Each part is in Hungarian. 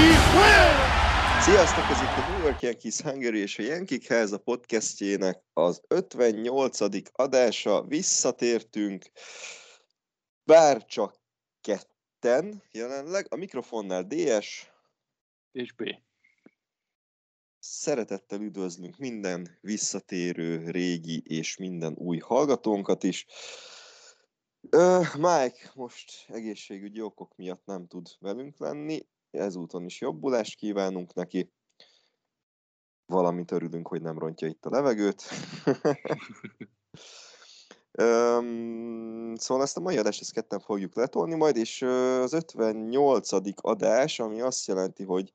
Yankees win! Sziasztok, ez itt a New York Yankees Hungary és a Yankee a podcastjének az 58. adása. Visszatértünk, bár csak ketten jelenleg. A mikrofonnál DS, És B. szeretettel üdvözlünk minden visszatérő, régi és minden új hallgatónkat is. Ö, Mike most egészségügyi okok miatt nem tud velünk lenni, ezúton is jobbulást kívánunk neki. Valamint örülünk, hogy nem rontja itt a levegőt. Öm, szóval ezt a mai adást ezt ketten fogjuk letolni majd, és az 58. adás, ami azt jelenti, hogy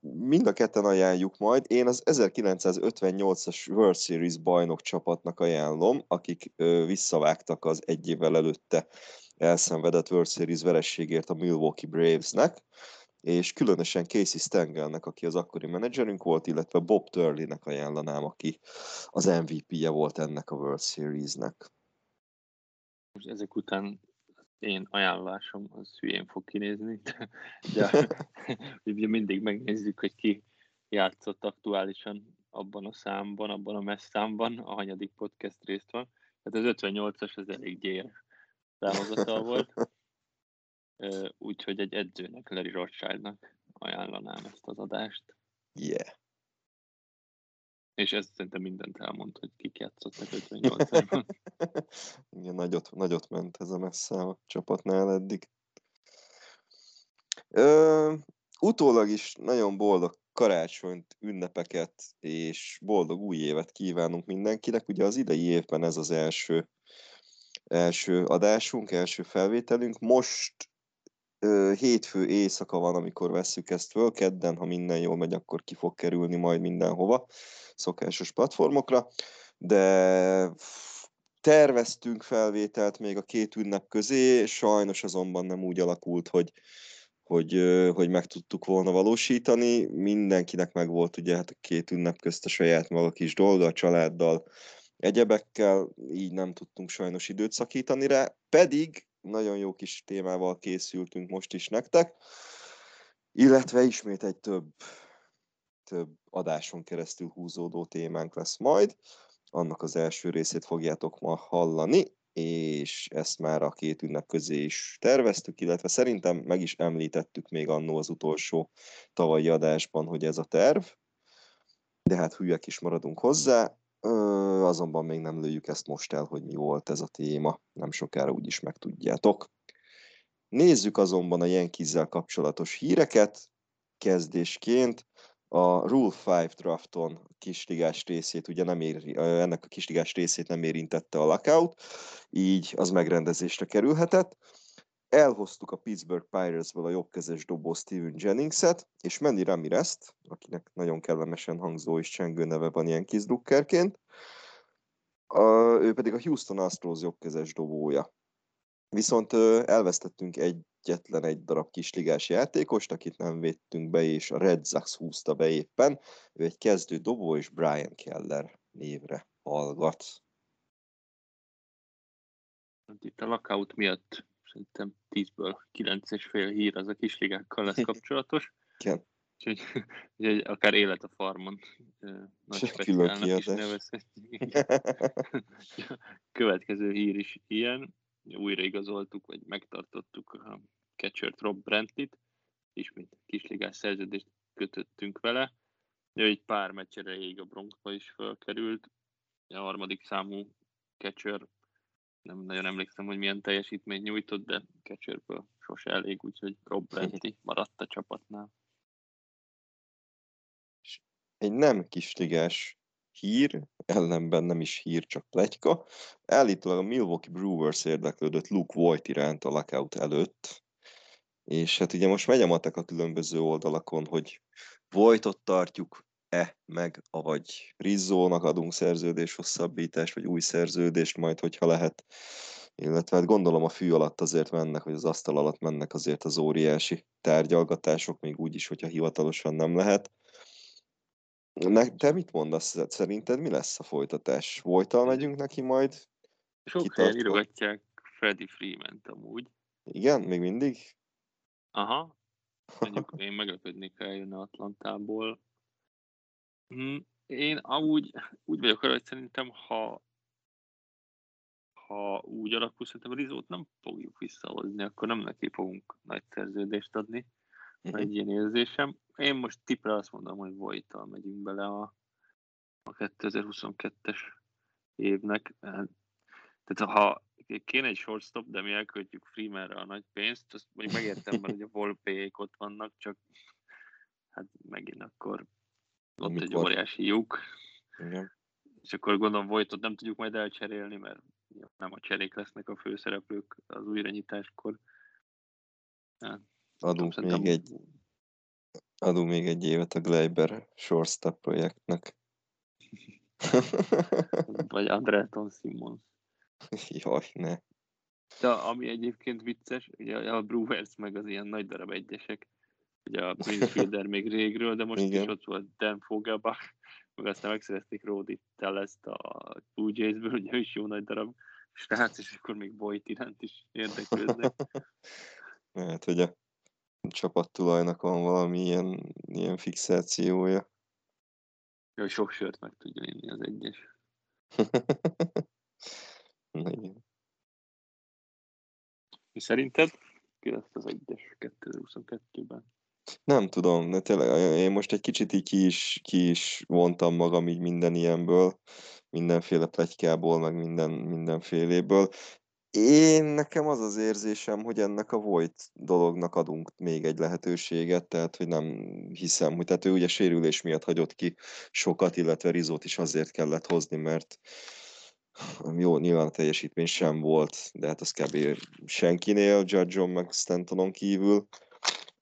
mind a ketten ajánljuk majd. Én az 1958-as World Series bajnok csapatnak ajánlom, akik ö, visszavágtak az egy évvel előtte elszenvedett World Series verességért a Milwaukee Bravesnek, és különösen Casey Stengelnek, aki az akkori menedzserünk volt, illetve Bob Turleynek ajánlanám, aki az MVP-je volt ennek a World Series-nek. Most ezek után én ajánlásom az hülyén fog kinézni, de, de ugye mindig megnézzük, hogy ki játszott aktuálisan abban a számban, abban a messz számban, a hanyadik podcast részt van. Tehát az 58-as az elég gyér számozatal volt. Úgyhogy egy edzőnek, Larry Rothschildnak ajánlanám ezt az adást. Yeah. És ez szerintem mindent elmond, hogy kik játszottak 58-ban. Igen, nagyot, nagyot ment ez a messze a csapatnál eddig. Ö, utólag is nagyon boldog karácsonyt, ünnepeket és boldog új évet kívánunk mindenkinek. Ugye az idei évben ez az első, első adásunk, első felvételünk. Most hétfő éjszaka van, amikor vesszük ezt föl, kedden, ha minden jól megy, akkor ki fog kerülni majd mindenhova, szokásos platformokra, de terveztünk felvételt még a két ünnep közé, sajnos azonban nem úgy alakult, hogy, hogy, hogy meg tudtuk volna valósítani. Mindenkinek meg volt ugye hát a két ünnep közt a saját maga kis dolga, a családdal, egyebekkel, így nem tudtunk sajnos időt szakítani rá, pedig nagyon jó kis témával készültünk most is nektek, illetve ismét egy több, több adáson keresztül húzódó témánk lesz majd. Annak az első részét fogjátok ma hallani, és ezt már a két ünnep közé is terveztük, illetve szerintem meg is említettük még annó az utolsó tavalyi adásban, hogy ez a terv, de hát hülyek is maradunk hozzá, azonban még nem lőjük ezt most el, hogy mi volt ez a téma, nem sokára úgyis megtudjátok. Nézzük azonban a Yankees-zel kapcsolatos híreket, kezdésként a Rule 5 drafton kisligás részét, ugye nem ér, ennek a kisligás részét nem érintette a lockout, így az megrendezésre kerülhetett. Elhoztuk a Pittsburgh Pirates-ből a jobbkezes dobó Steven Jennings-et, és Manny Ramirez-t, akinek nagyon kellemesen hangzó és csengő neve van ilyen drukkerként, ő pedig a Houston Astros jobbkezes dobója. Viszont elvesztettünk egyetlen egy darab kisligás játékost, akit nem védtünk be, és a Red Sox húzta be éppen. Ő egy kezdő dobó, és Brian Keller névre hallgat. Hát itt a lockout miatt szerintem 10-ből 9 és fél hír az a kisligákkal lesz kapcsolatos. Igen. Úgyhogy, úgyhogy akár élet a farmon nagy speciálnak is nevezhetjük. Következő hír is ilyen újraigazoltuk, vagy megtartottuk a catchert Rob Brentit, ismét kisligás szerződést kötöttünk vele. Ő egy pár meccs erejéig a Bronxba is felkerült, a harmadik számú catcher, nem nagyon emlékszem, hogy milyen teljesítményt nyújtott, de catcherből sose elég, úgyhogy Rob Brenti maradt a csapatnál. Egy nem kisligás hír, ellenben nem is hír, csak plegyka. Állítólag a Milwaukee Brewers érdeklődött Luke Voigt iránt a lockout előtt, és hát ugye most megy a matek a különböző oldalakon, hogy Voitot tartjuk-e meg, avagy Rizzónak adunk szerződés hosszabbítást, vagy új szerződést majd, hogyha lehet. Illetve hát gondolom a fű alatt azért mennek, vagy az asztal alatt mennek azért az óriási tárgyalgatások, még úgy is, hogyha hivatalosan nem lehet. Ne, te mit mondasz? Szerinted mi lesz a folytatás? Voltal megyünk neki majd? Sok helyen írogatják Freddy Freeman-t amúgy. Igen? Még mindig? Aha. Mondjuk én meglepődnék, ha eljönne Atlantából. Hm, én amúgy úgy vagyok arra, hogy szerintem, ha ha úgy alakul, szerintem a Rizót nem fogjuk visszahozni, akkor nem neki fogunk nagy szerződést adni. Uh-huh. Egy ilyen érzésem. Én most tipre azt mondom, hogy Vojtal megyünk bele a, a 2022-es évnek. Tehát ha kéne egy shortstop, de mi elköltjük Freemanre a nagy pénzt, azt mondjuk megértem, mert a Volpék ott vannak, csak hát megint akkor ott Amikor? egy óriási lyuk. Igen. És akkor gondolom Vojtot nem tudjuk majd elcserélni, mert nem a cserék lesznek a főszereplők az újranyitáskor. Hát, Adunk tudom, még egy adunk még egy évet a Gleiber shortstop projektnek. Vagy Andrelton Simmons. Jaj, ne. De ami egyébként vicces, ugye a Brewers meg az ilyen nagy darab egyesek, ugye a Prince még régről, de most Igen. is ott volt Dan Fogelbach, meg aztán megszerezték Rodi Tellest a Blue Jays-ből, ugye ő is jó nagy darab srác, és akkor még Boyd iránt is érdeklődnek. Hát, hogy a csapattulajnak van valami ilyen, ilyen fixációja. Jó, sok sört meg tudja inni az egyes. igen. Mi szerinted ki lesz az egyes 2022-ben? Nem tudom, de tényleg, én most egy kicsit így ki is, ki is vontam magam így minden ilyenből, mindenféle pletykából, meg minden, mindenféléből. Én nekem az az érzésem, hogy ennek a Voigt dolognak adunk még egy lehetőséget, tehát hogy nem hiszem, hogy tehát ő ugye sérülés miatt hagyott ki sokat, illetve Rizót is azért kellett hozni, mert jó, nyilván a teljesítmény sem volt, de hát az kb. senkinél, Judge meg Stantonon kívül,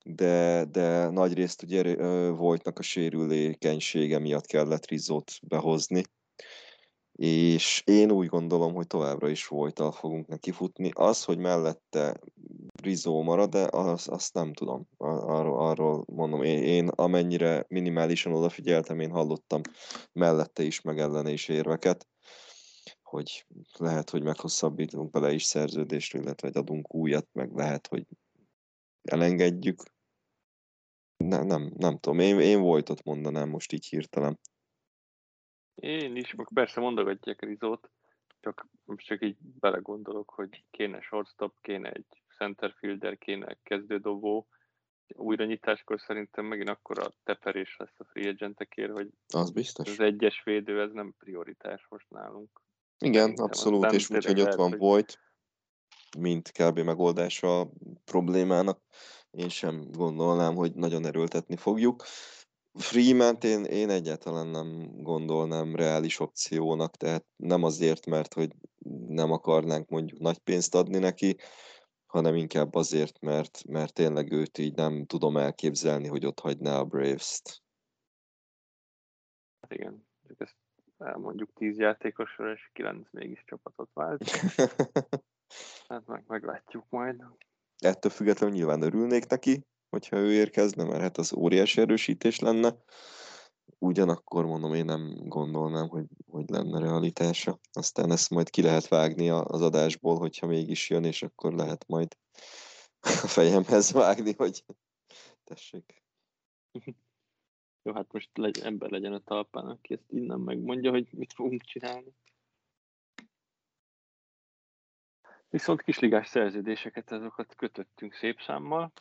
de, de nagy részt ugye Voigtnak a sérülékenysége miatt kellett Rizót behozni és én úgy gondolom, hogy továbbra is Vojtal fogunk neki futni. Az, hogy mellette Rizó marad, de az, azt nem tudom. Arról, arról mondom, én, én amennyire minimálisan odafigyeltem, én hallottam mellette is, meg ellene is érveket, hogy lehet, hogy meghosszabbítunk bele is szerződést, illetve adunk újat, meg lehet, hogy elengedjük. Ne, nem, nem tudom, én, én Vojtot mondanám most így hirtelen. Én is, persze mondogatják Rizót, csak most csak így belegondolok, hogy kéne shortstop, kéne egy centerfielder, kéne kezdődobó. Újra nyitáskor szerintem megint akkor a teperés lesz a free agentekért, hogy az, biztos. az egyes védő, ez nem prioritás most nálunk. Igen, szerintem abszolút, és úgy, hogy ott van. Voigt, mint kb. megoldása a problémának. Én sem gondolnám, hogy nagyon erőltetni fogjuk. freeman én, én egyáltalán nem gondolnám reális opciónak, tehát nem azért, mert hogy nem akarnánk mondjuk nagy pénzt adni neki, hanem inkább azért, mert, mert tényleg őt így nem tudom elképzelni, hogy ott hagyná a Braves-t. Hát igen, ezt elmondjuk tíz játékosra, és kilenc mégis csapatot vált. hát meg meglátjuk majd. Ettől függetlenül nyilván örülnék neki, hogyha ő érkezne, mert hát az óriási erősítés lenne. Ugyanakkor mondom, én nem gondolnám, hogy, hogy lenne realitása. Aztán ezt majd ki lehet vágni az adásból, hogyha mégis jön, és akkor lehet majd a fejemhez vágni, hogy tessék. Jó, hát most legy, ember legyen a talpán, aki ezt innen megmondja, hogy mit fogunk csinálni. Viszont kisligás szerződéseket, azokat kötöttünk szép számmal.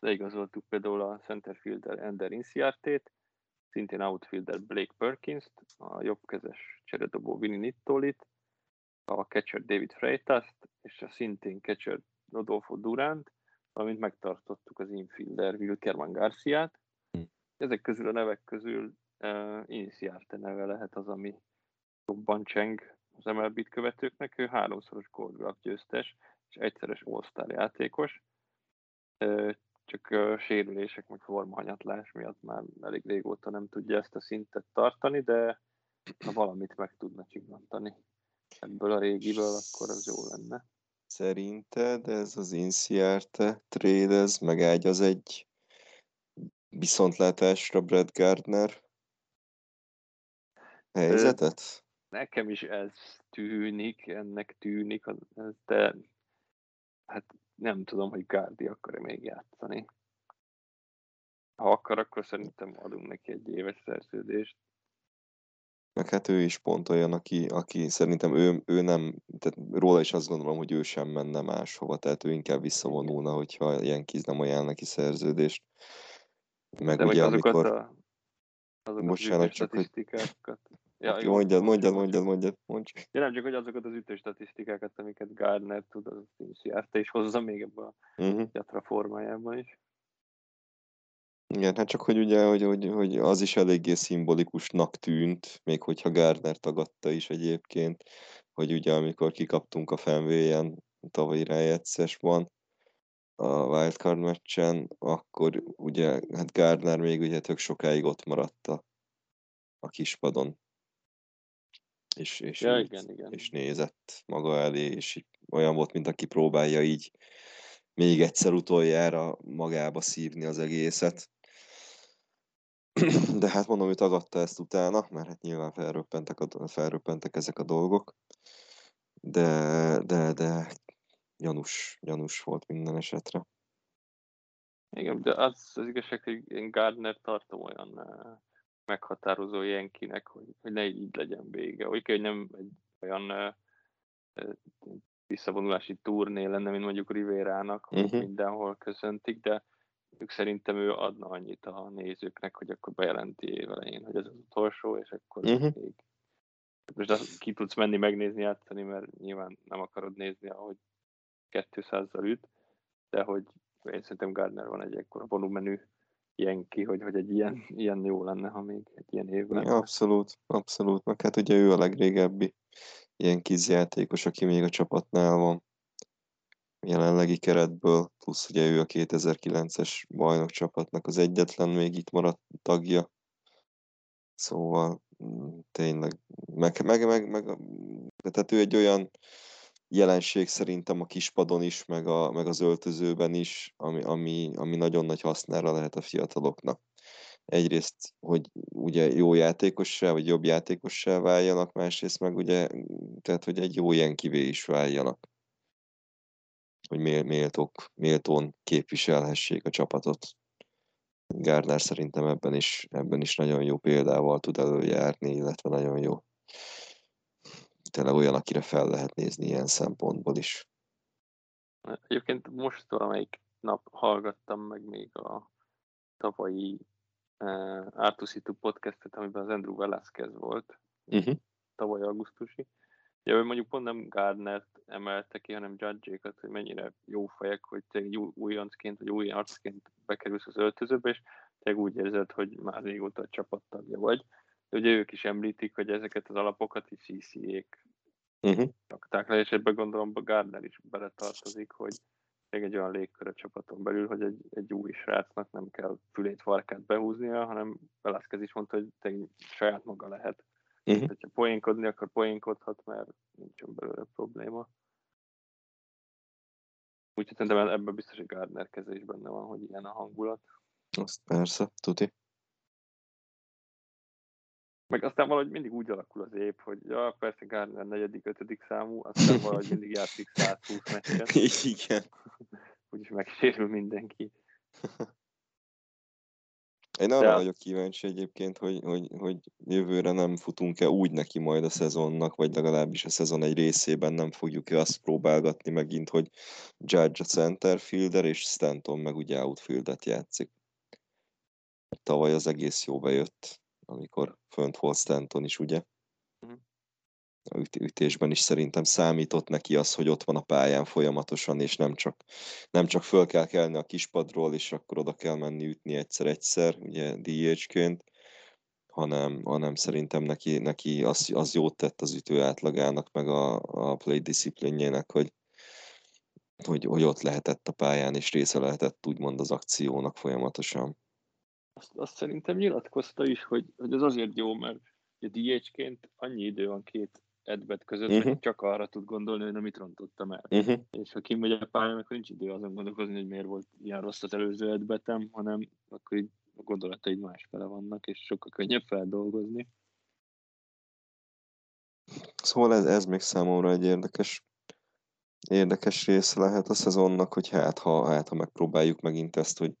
Leigazoltuk például a centerfielder Ender Inciartét, szintén outfielder Blake Perkins-t, a jobbkezes cseredobó Vinny Nittolit, a catcher David Freitas-t, és a szintén catcher Rodolfo Durant, valamint megtartottuk az infielder Wilkerman Garciát. Hm. Ezek közül a nevek közül uh, Inciarte neve lehet az, ami jobban cseng az MLB-t követőknek. Ő háromszoros Gold győztes, és egyszeres All-Star játékos. Csak sérülések, meg formahanyatlás miatt már elég régóta nem tudja ezt a szintet tartani, de ha valamit meg tudna csillantani ebből a régiből, akkor az jó lenne. Szerinted ez az Inciarte trade, ez az egy viszontlátásra Brad Gardner helyzetet? Nekem is ez tűnik, ennek tűnik, de hát nem tudom, hogy Gardi akar-e még játszani. Ha akar, akkor szerintem adunk neki egy éves szerződést. Meg hát ő is pont olyan, aki, aki szerintem ő, ő nem, tehát róla is azt gondolom, hogy ő sem menne máshova, tehát ő inkább visszavonulna, hogyha ilyen kiz nem ajánl neki szerződést. Meg De ugye, amikor... A, azokat Bocsánat, csak hogy... Ja, jó, mondjad, mondjad, mondjad, mondjad, mondjad. Ja, nem csak, hogy azokat az ütő statisztikákat, amiket Gardner tud, az is járta, és hozza még ebbe a uh-huh. jatra formájában is. Igen, hát csak hogy ugye, hogy, hogy, hogy az is eléggé szimbolikusnak tűnt, még hogyha Gardner tagadta is egyébként, hogy ugye amikor kikaptunk a fenvéjen tavalyi rájegyszesban, a wildcard meccsen, akkor ugye hát Gardner még ugye tök sokáig ott maradt a, a kispadon. És, és, ja, így, igen, igen. és nézett maga elé, és így olyan volt, mint aki próbálja így még egyszer utoljára magába szívni az egészet. De hát mondom, hogy tagadta ezt utána, mert hát nyilván felröppentek, a, felröppentek ezek a dolgok. De, de, de gyanús, gyanús volt minden esetre. Igen, de az az igazság, hogy én Gardner tartom olyan uh, meghatározó ilyenkinek, hogy, hogy ne így legyen vége. Úgy hogy nem egy olyan visszavonulási turné lenne, mint mondjuk Rivérának, hogy uh-huh. mindenhol köszöntik, de ők szerintem ő adna annyit a nézőknek, hogy akkor bejelenti évelején, hogy ez az utolsó, és akkor uh-huh. még most azt ki tudsz menni megnézni játszani, mert nyilván nem akarod nézni, ahogy 200-zal üt, de hogy én szerintem Gardner van egy ekkora volumenű ilyen ki, hogy, hogy egy ilyen, ilyen jó lenne, ha még egy ilyen év lenne. Ja, abszolút, abszolút. Meg hát ugye ő a legrégebbi ilyen kizjátékos, aki még a csapatnál van jelenlegi keretből, plusz ugye ő a 2009-es bajnok csapatnak az egyetlen még itt maradt tagja. Szóval mm, tényleg, meg, meg, meg, meg tehát ő egy olyan jelenség szerintem a kispadon is, meg, a, meg az öltözőben is, ami, ami, ami nagyon nagy hasznára lehet a fiataloknak. Egyrészt, hogy ugye jó játékossá, vagy jobb játékossá váljanak, másrészt meg ugye, tehát, hogy egy jó ilyen kivé is váljanak. Hogy méltók, méltón képviselhessék a csapatot. Gardner szerintem ebben is, ebben is nagyon jó példával tud előjárni, illetve nagyon jó tényleg olyan, akire fel lehet nézni ilyen szempontból is. Egyébként most valamelyik nap hallgattam meg még a tavalyi uh, Artusitu podcastet, amiben az Andrew Velasquez volt, uh-huh. tavaly augusztusi. Ja, ő mondjuk pont nem Gardnert emelte ki, hanem judge hogy mennyire jó fejek, hogy egy újoncként, vagy új arcként bekerülsz az öltözőbe, és te úgy érzed, hogy már régóta a csapattagja vagy. Ugye ők is említik, hogy ezeket az alapokat is CC-ék uh-huh. rakták le, és ebben gondolom a Gardner is beletartozik, hogy még egy olyan légkör a csapaton belül, hogy egy, egy új srácnak nem kell fülét, farkát behúznia, hanem Velasquez is mondta, hogy te saját maga lehet. Uh-huh. Ha poénkodni, akkor poénkodhat, mert nincsen belőle probléma. Úgyhogy szerintem ebben biztos, hogy Gardner keze is benne van, hogy ilyen a hangulat. Azt persze, tuti. Meg aztán valahogy mindig úgy alakul az év, hogy ja, persze Gardner negyedik, ötödik számú, aztán valahogy mindig játszik 120 meccset. Igen. Úgyis megsérül mindenki. Én arra De... vagyok kíváncsi egyébként, hogy, hogy, hogy jövőre nem futunk-e úgy neki majd a szezonnak, vagy legalábbis a szezon egy részében nem fogjuk-e azt próbálgatni megint, hogy Judge a centerfielder, és Stanton meg ugye outfieldet játszik. Tavaly az egész jó bejött amikor fönt volt Stanton is, ugye? Uh-huh. A üt- ütésben is szerintem számított neki az, hogy ott van a pályán folyamatosan, és nem csak, nem csak föl kell kelni a kispadról, és akkor oda kell menni ütni egyszer-egyszer, ugye DH-ként, hanem, hanem szerintem neki, neki az, az jót tett az ütő átlagának, meg a, a play disziplinjének, hogy, hogy, hogy ott lehetett a pályán, és része lehetett úgymond az akciónak folyamatosan azt, azt szerintem nyilatkozta is, hogy, hogy az azért jó, mert a DH-ként annyi idő van két edbet között, uh-huh. hogy csak arra tud gondolni, hogy nem mit rontottam el. Uh-huh. És ha kimegy a pályán, akkor nincs idő azon gondolkozni, hogy miért volt ilyen rossz az előző edbetem, hanem akkor így a gondolataid másfele vannak, és sokkal könnyebb feldolgozni. Szóval ez, ez még számomra egy érdekes érdekes része lehet a szezonnak, hogy hát ha, hát, ha megpróbáljuk megint ezt, hogy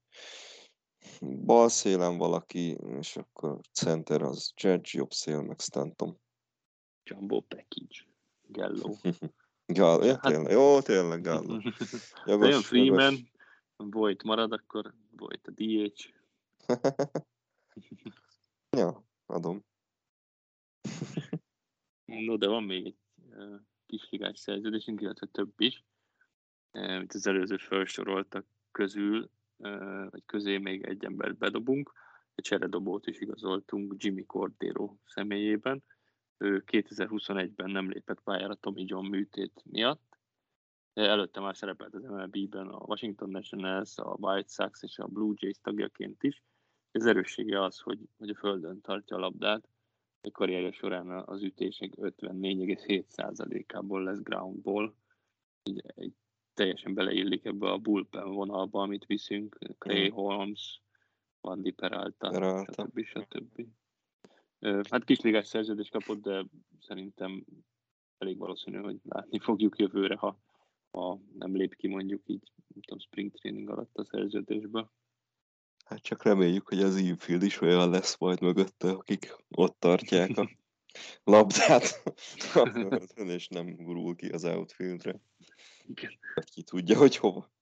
bal szélen valaki, és akkor center az Judge, jobb szél meg Stanton. Jumbo package. Gallo. Gallo, ja, hát... tényleg, jó, tényleg Gallo. Jogos, Freeman, Voigt marad, akkor Voigt a DH. ja, adom. no, de van még egy uh, kis ligás szerződésünk, illetve több is. Uh, mint az előző felsoroltak közül vagy közé még egy embert bedobunk, egy cseredobót is igazoltunk Jimmy Cordero személyében. Ő 2021-ben nem lépett pályára Tommy John műtét miatt. Előtte már szerepelt az MLB-ben a Washington Nationals, a White Sox és a Blue Jays tagjaként is. Ez erőssége az, hogy, hogy a földön tartja a labdát. A karrierje során az ütések 54,7%-ából lesz groundball. Egy, egy teljesen beleillik ebbe a bullpen vonalba, amit viszünk, Clay. Holmes, Vandi Peralta, Peralta. stb. stb. Hát kisligás szerződés kapott, de szerintem elég valószínű, hogy látni fogjuk jövőre, ha, ha nem lép ki mondjuk így, nem tudom, spring training alatt a szerződésbe. Hát csak reméljük, hogy az infield is olyan lesz majd mögötte, akik ott tartják a labdát, és nem gurul ki az outfieldre. Igen. Ki tudja, hogy hova.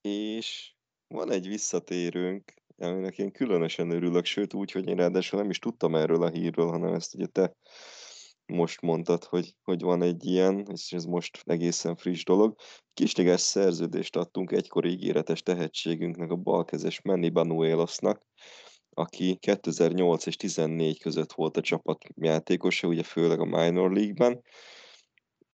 és van egy visszatérőnk, aminek én különösen örülök, sőt úgy, hogy én ráadásul nem is tudtam erről a hírről, hanem ezt ugye te most mondtad, hogy, hogy van egy ilyen, és ez most egészen friss dolog. Kisligás szerződést adtunk egykor ígéretes tehetségünknek, a balkezes Manny Banuelosnak, aki 2008 és 14 között volt a csapat játékosa, ugye főleg a minor league-ben,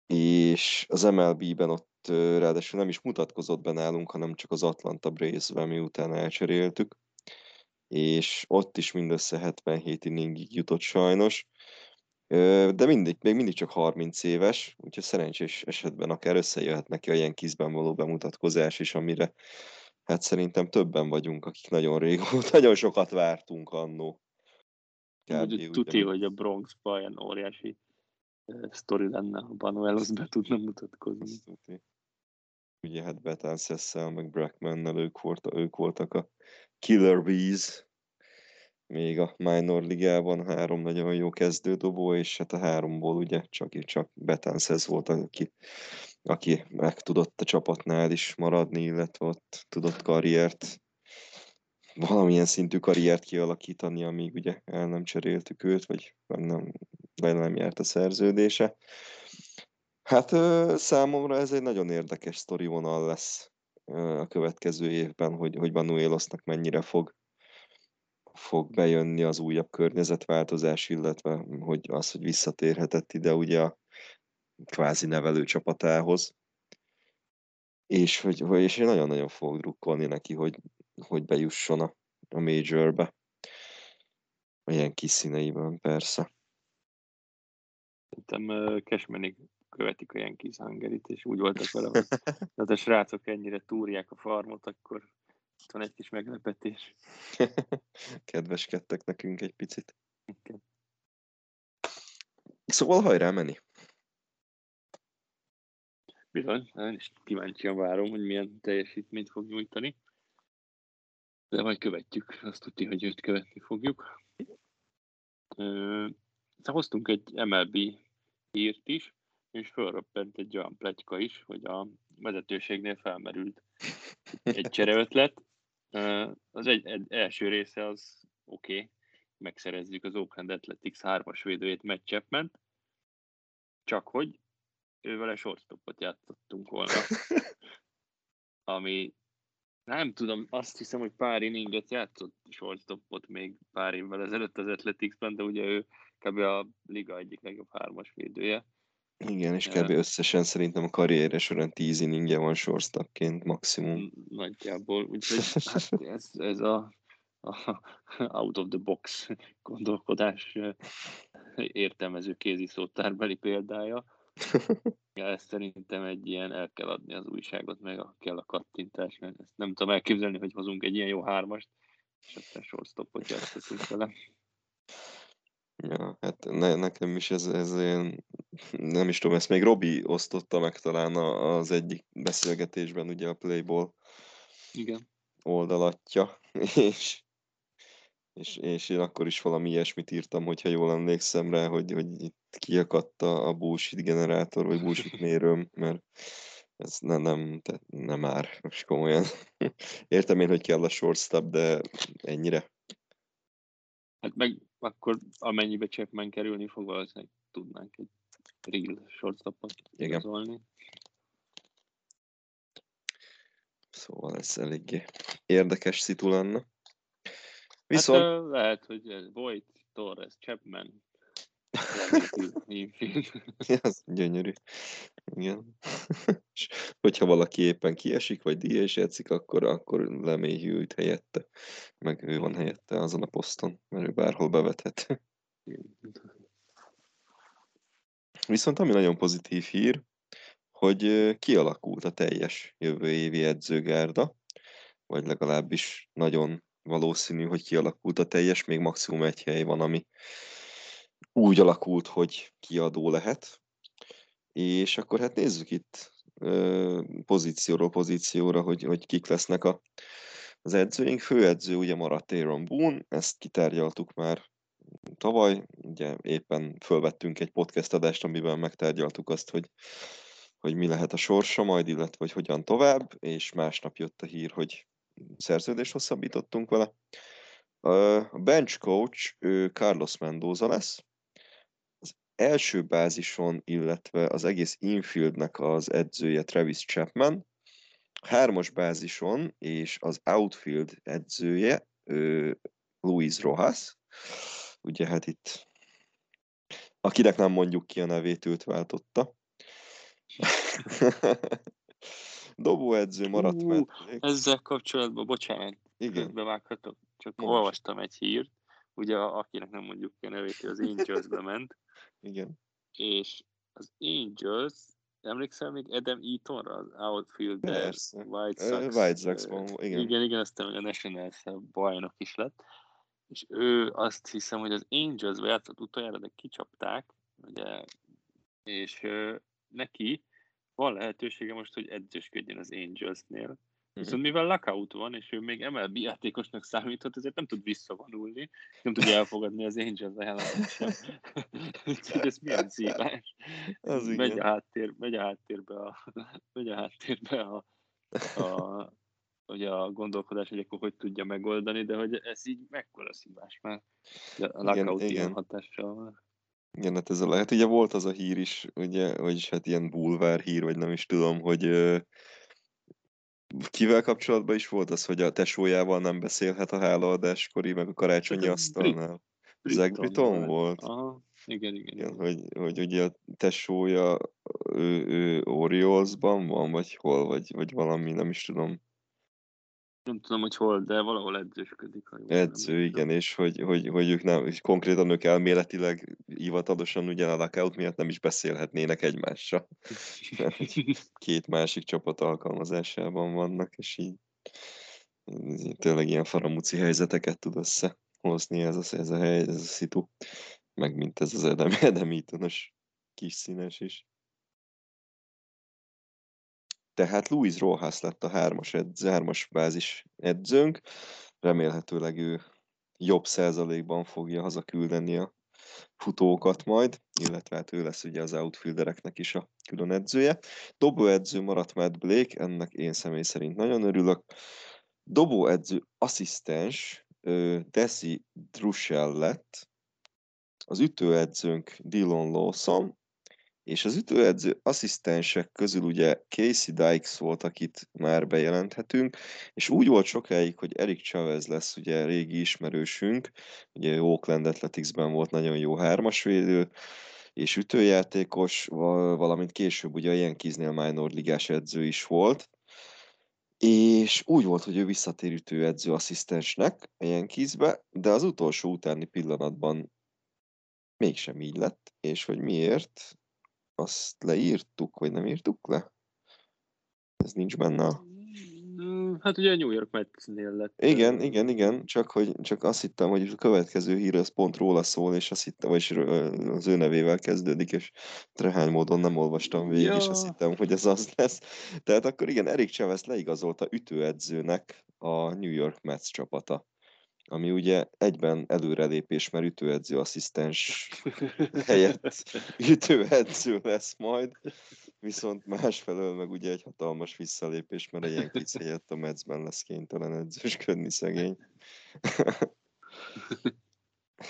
és az MLB-ben ott ráadásul nem is mutatkozott be nálunk, hanem csak az Atlanta Braves-ben, miután elcseréltük, és ott is mindössze 77 inningig jutott sajnos, de mindig, még mindig csak 30 éves, úgyhogy szerencsés esetben akár összejöhet neki a ilyen kizben való bemutatkozás is, amire hát szerintem többen vagyunk, akik nagyon régóta, nagyon sokat vártunk annó. Úgy, tuti, hogy a Bronxban ilyen óriási sztori lenne, ha Banuelos be tudna mutatkozni. Ugye hát Betances-szel, meg Brackmannel ők, volt, ők voltak a Killer Bees, még a minor ligában három nagyon jó kezdődobó, és hát a háromból ugye csak, csak Betances volt, aki, aki meg tudott a csapatnál is maradni, illetve ott tudott karriert, valamilyen szintű karriert kialakítani, amíg ugye el nem cseréltük őt, vagy nem, nem járt a szerződése. Hát számomra ez egy nagyon érdekes sztori vonal lesz a következő évben, hogy, hogy Banuelosnak mennyire fog fog bejönni az újabb környezetváltozás, illetve hogy az, hogy visszatérhetett ide ugye a kvázi nevelő csapatához. És hogy és én nagyon-nagyon fogok drukkolni neki, hogy, hogy bejusson a, a majorbe. Ilyen kis színeiben, persze. Szerintem Kesmenig követik a Yankees hangerit, és úgy voltak vele, hogy hát a srácok ennyire túrják a farmot, akkor itt van egy kis meglepetés. Kedveskedtek nekünk egy picit. Okay. Szóval hajrá menni. Bizony, én is kíváncsian várom, hogy milyen teljesítményt fog nyújtani. De majd követjük, azt tudti, hogy őt követni fogjuk. Ö, hoztunk egy MLB hírt is, és fölröppent egy olyan pletyka is, hogy a vezetőségnél felmerült egy csereötlet. Az egy, egy első része az oké, okay. megszerezzük az Oakland Athletics hármas védőjét Matt Chapman, csak hogy ő vele shortstopot játszottunk volna. Ami nem tudom, azt hiszem, hogy pár inninget játszott shortstopot még pár évvel ezelőtt az Athleticsben, de ugye ő kb. a liga egyik legjobb hármas védője. Igen, és kb. összesen szerintem a karrierje során 10 inningje van shortstopként maximum. Nagyjából, úgyhogy hát ez, ez a, a out of the box gondolkodás értelmező kézi szótárbeli példája. Ja, ez szerintem egy ilyen el kell adni az újságot, meg a, kell a kattintás, mert ezt nem tudom elképzelni, hogy hozunk egy ilyen jó hármast, és aztán shortstopot játszhatunk vele. Ja, hát ne, nekem is ez, ez ilyen, nem is tudom, ezt még Robi osztotta meg talán az egyik beszélgetésben, ugye a Playból Igen. oldalatja, és, és, és én akkor is valami ilyesmit írtam, hogyha jól emlékszem rá, hogy, hogy itt kiakadt a, bullshit generátor, vagy bullshit mérőm, mert ez ne, nem, te, nem már, most komolyan. Értem én, hogy kell a shortstop, de ennyire. Hát meg akkor amennyibe Chapman kerülni fog, valószínűleg tudnánk egy real shortstopot igazolni. Szóval ez eléggé érdekes szitu lenne. Viszont... Hát, lehet, hogy Voigt, Torres, Chapman, Ez gyönyörű. Igen. És hogyha valaki éppen kiesik, vagy díjas játszik, akkor, akkor lemélyült helyette. Meg ő van helyette azon a poszton, mert ő bárhol bevethet. Viszont ami nagyon pozitív hír, hogy kialakult a teljes jövő évi edzőgárda, vagy legalábbis nagyon valószínű, hogy kialakult a teljes, még maximum egy hely van, ami úgy alakult, hogy kiadó lehet. És akkor hát nézzük itt pozícióról pozícióra, hogy, hogy kik lesznek a, az edzőink. Főedző ugye maradt Aaron Boone, ezt kitárgyaltuk már tavaly, ugye éppen fölvettünk egy podcast adást, amiben megtárgyaltuk azt, hogy hogy mi lehet a sorsa majd, illetve hogy hogyan tovább, és másnap jött a hír, hogy szerződést hosszabbítottunk vele. A bench coach ő Carlos Mendoza lesz, első bázison, illetve az egész infieldnek az edzője Travis Chapman, hármas bázison és az outfield edzője ő Luis Rojas. Ugye hát itt akinek nem mondjuk ki a nevét, őt váltotta. Dobóedző maradt Ú, meg. Ezzel kapcsolatban, bocsánat, Igen. bevághatok, csak Mondd. olvastam egy hírt, ugye akinek nem mondjuk ki a nevét, az Angelsbe ment, Igen. és az Angels, emlékszel még Adam Eatonra, az outfielder, Persze. White Sox, White Sox-ban, igen. igen, igen, aztán a national bajnok is lett, és ő azt hiszem, hogy az Angels-be játszott utoljára, de kicsapták, ugye, és neki van lehetősége most, hogy edzősködjön az Angelsnél, Viszont mivel lockout van, és ő még MLB játékosnak számíthat, ezért nem tud visszavonulni, nem tudja elfogadni az Angels ajánlatot sem. Úgyhogy ez milyen szívás. Az megy, igen. a háttér, megy a háttérbe a, megy a, háttérbe a, a, ugye a gondolkodás, hogy akkor hogy tudja megoldani, de hogy ez így mekkora szívás már. A Igen, lockout ilyen igen. hatással van. Igen, hát ez a lehet. Ugye volt az a hír is, ugye, vagyis hát ilyen bulvár hír, vagy nem is tudom, hogy kivel kapcsolatban is volt az, hogy a tesójával nem beszélhet a hálaadáskori, meg a karácsonyi asztalnál. Zach Britton volt? Aha, igen, igen. Igen, igen. hogy, hogy ugye a tesója ő, ő Oriolsban van, vagy hol, vagy, vagy valami, nem is tudom, Nem tudom, hogy hol, de valahol edzősködik. ha edző, emlékszem. igen, és hogy, hogy, hogy ők nem, és konkrétan ők elméletileg hivatalosan ugye a lockout miatt nem is beszélhetnének egymással. Mert két másik csapat alkalmazásában vannak, és így tényleg ilyen faramúci helyzeteket tud összehozni ez a, ez a hely, ez a szitu, meg mint ez az Edem, Edem kis színes is. Tehát Luis Rojas lett a hármas, edző, hármas bázis edzőnk, remélhetőleg ő jobb százalékban fogja hazaküldeni a futókat majd, illetve hát ő lesz ugye az outfieldereknek is a külön edzője. Dobóedző maradt Matt Blake, ennek én személy szerint nagyon örülök. Dobóedző asszisztens Desi Drushel lett, az ütőedzőnk Dylan Lawson, és az ütőedző asszisztensek közül ugye Casey Dykes volt, akit már bejelenthetünk, és úgy volt sokáig, hogy Eric Chavez lesz ugye régi ismerősünk, ugye Oakland Athleticsben volt nagyon jó hármasvédő, és ütőjátékos, val- valamint később ugye a Yankeesnél minor ligás edző is volt, és úgy volt, hogy ő visszatér ütőedző asszisztensnek a Yankeesbe, de az utolsó utáni pillanatban mégsem így lett, és hogy miért, azt leírtuk, vagy nem írtuk le? Ez nincs benne a... Mm, Hát ugye a New York Metsnél lett. Igen, igen, igen, csak, hogy, csak azt hittem, hogy a következő hír az pont róla szól, és azt hittem, vagyis az ő nevével kezdődik, és trehány módon nem olvastam végig, és azt Ja. hittem, hogy ez az lesz. Tehát akkor igen, Erik Chavez leigazolta ütőedzőnek a New York Mets csapata, ami ugye egyben előrelépés, mert ütőedző asszisztens helyett ütőedző lesz majd, viszont másfelől meg ugye egy hatalmas visszalépés, mert a Yankees helyett a Metsben lesz kénytelen edzősködni szegény.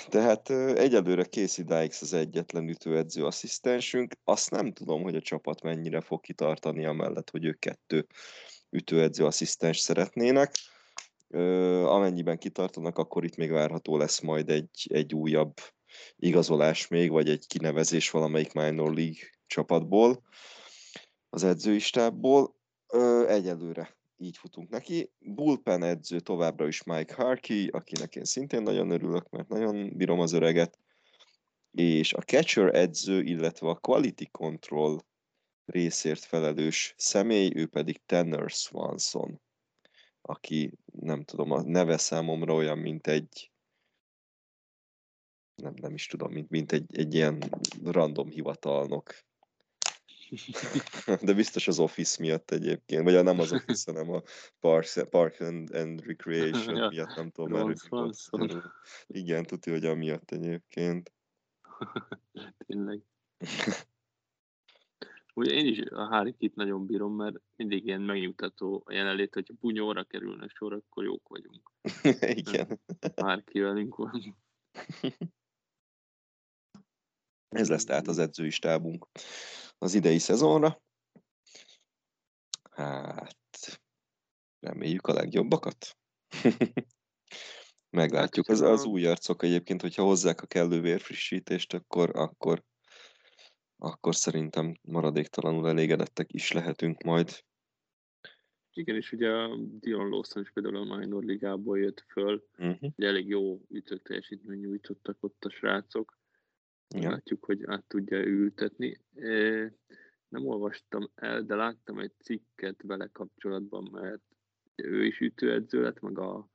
Tehát egyelőre Casey Dykes az egyetlen ütőedző asszisztensünk. Azt nem tudom, hogy a csapat mennyire fog kitartani amellett, hogy ők kettő ütőedző asszisztens szeretnének. Amennyiben kitartanak, akkor itt még várható lesz majd egy, egy újabb igazolás még, vagy egy kinevezés valamelyik minor league csapatból, az edzői stábból. Ö, egyelőre így futunk neki. Bullpen edző továbbra is Mike Harkey, akinek én szintén nagyon örülök, mert nagyon bírom az öreget. És a catcher edző, illetve a quality control részért felelős személy, ő pedig Tanner Swanson, aki nem tudom, a neve számomra olyan, mint egy nem, nem is tudom, mint, mint egy, egy ilyen random hivatalnok. De biztos az Office miatt egyébként, vagy nem az Office, hanem a Parks, Park and, and Recreation Ja. miatt, nem tudom, Ron mert ő volt. Swanson. Igen, tudja, hogy amiatt egyébként. Tényleg. Ugye én is a Hárikit nagyon bírom, mert mindig ilyen megnyugtató a jelenlét, hogyha bunyóra kerülne sor, akkor jók vagyunk. Igen. Hárki velünk van. Ez lesz tehát az edzői stábunk az idei szezonra. Hát, reméljük a legjobbakat. Meglátjuk. Az, az új arcok egyébként, hogyha hozzák a kellő vérfrissítést, akkor, akkor, akkor szerintem maradéktalanul elégedettek is lehetünk majd. Igen, és ugye a Dion Lawson is például a minor ligából jött föl, uh-huh. ugye elég jó ütő teljesítmény nyújtottak ott a srácok. Igen. Látjuk, hogy át tudja ültetni. Nem olvastam el, de láttam egy cikket vele kapcsolatban, mert ő is ütőedző lett, meg a,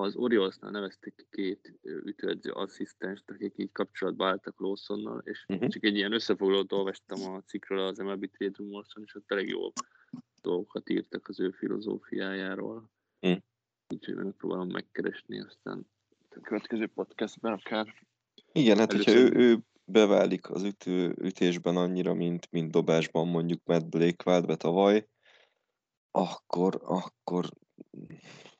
az Oriolsnál nevezték két ütőedző asszisztenst, akik így kapcsolatba álltak Lawsonnal, és uh-huh. csak egy ilyen összefoglalót olvastam a cikkről az MLB Trade Rumorson, és ott elég jó dolgokat írtak az ő filozófiájáról. Uh-huh. Úgyhogy megpróbálom megkeresni, aztán a következő podcastben akár. Igen, hát hogyha ő, ő beválik az ütő, ütésben annyira, mint, mint dobásban mondjuk Matt Blake vált be tavaly, akkor, akkor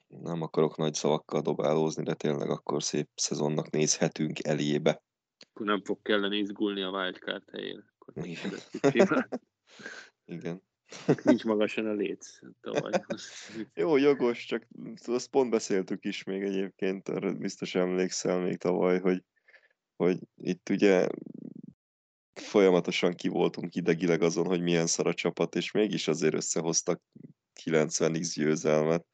nem akarok nagy szavakkal dobálózni, de tényleg akkor szép szezonnak nézhetünk elébe. Akkor nem fog kellene izgulni a wildcard helyére. Igen. Igen. Nincs magasan a léc. Tavaly. Jó, jogos, csak azt pont beszéltük is még egyébként, arra biztos emlékszel még tavaly, hogy, hogy itt ugye folyamatosan ki voltunk idegileg azon, hogy milyen szar a csapat, és mégis azért összehoztak 90x győzelmet.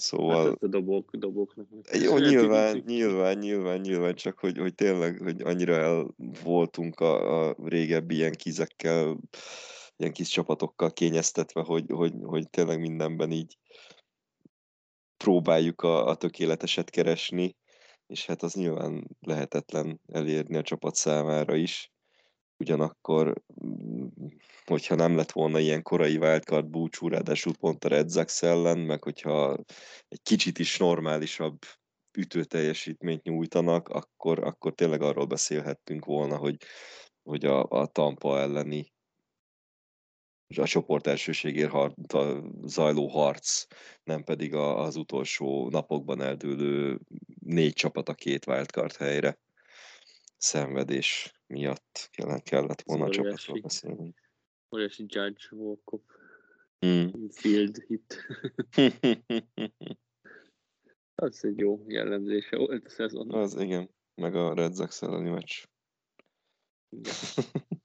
Szóval... Hát a dobók, dobóknak. Jó, nyilván, nyilván, nyilván, nyilván, csak hogy, hogy tényleg, hogy annyira el voltunk a, a régebbi ilyen kizekkel, ilyen kis csapatokkal kényeztetve, hogy, hogy, hogy tényleg mindenben így próbáljuk a, a tökéleteset keresni, és hát az nyilván lehetetlen elérni a csapat számára is. Ugyanakkor, hogyha nem lett volna ilyen korai wildcard búcsú, ráadásul pont a Red Sox ellen, meg hogyha egy kicsit is normálisabb ütő teljesítményt nyújtanak, akkor, akkor tényleg arról beszélhettünk volna, hogy, hogy a, a Tampa elleni a csoport elsőségért har- a zajló harc, nem pedig a, az utolsó napokban eldőlő négy csapat a két wildcard helyre szenvedés miatt kellett, kellett volna a csapatról beszélni. Óriási Judge walk hmm. field hit. az egy jó jellemzése volt a szezon. Az igen, meg a Red Sox elleni meccs.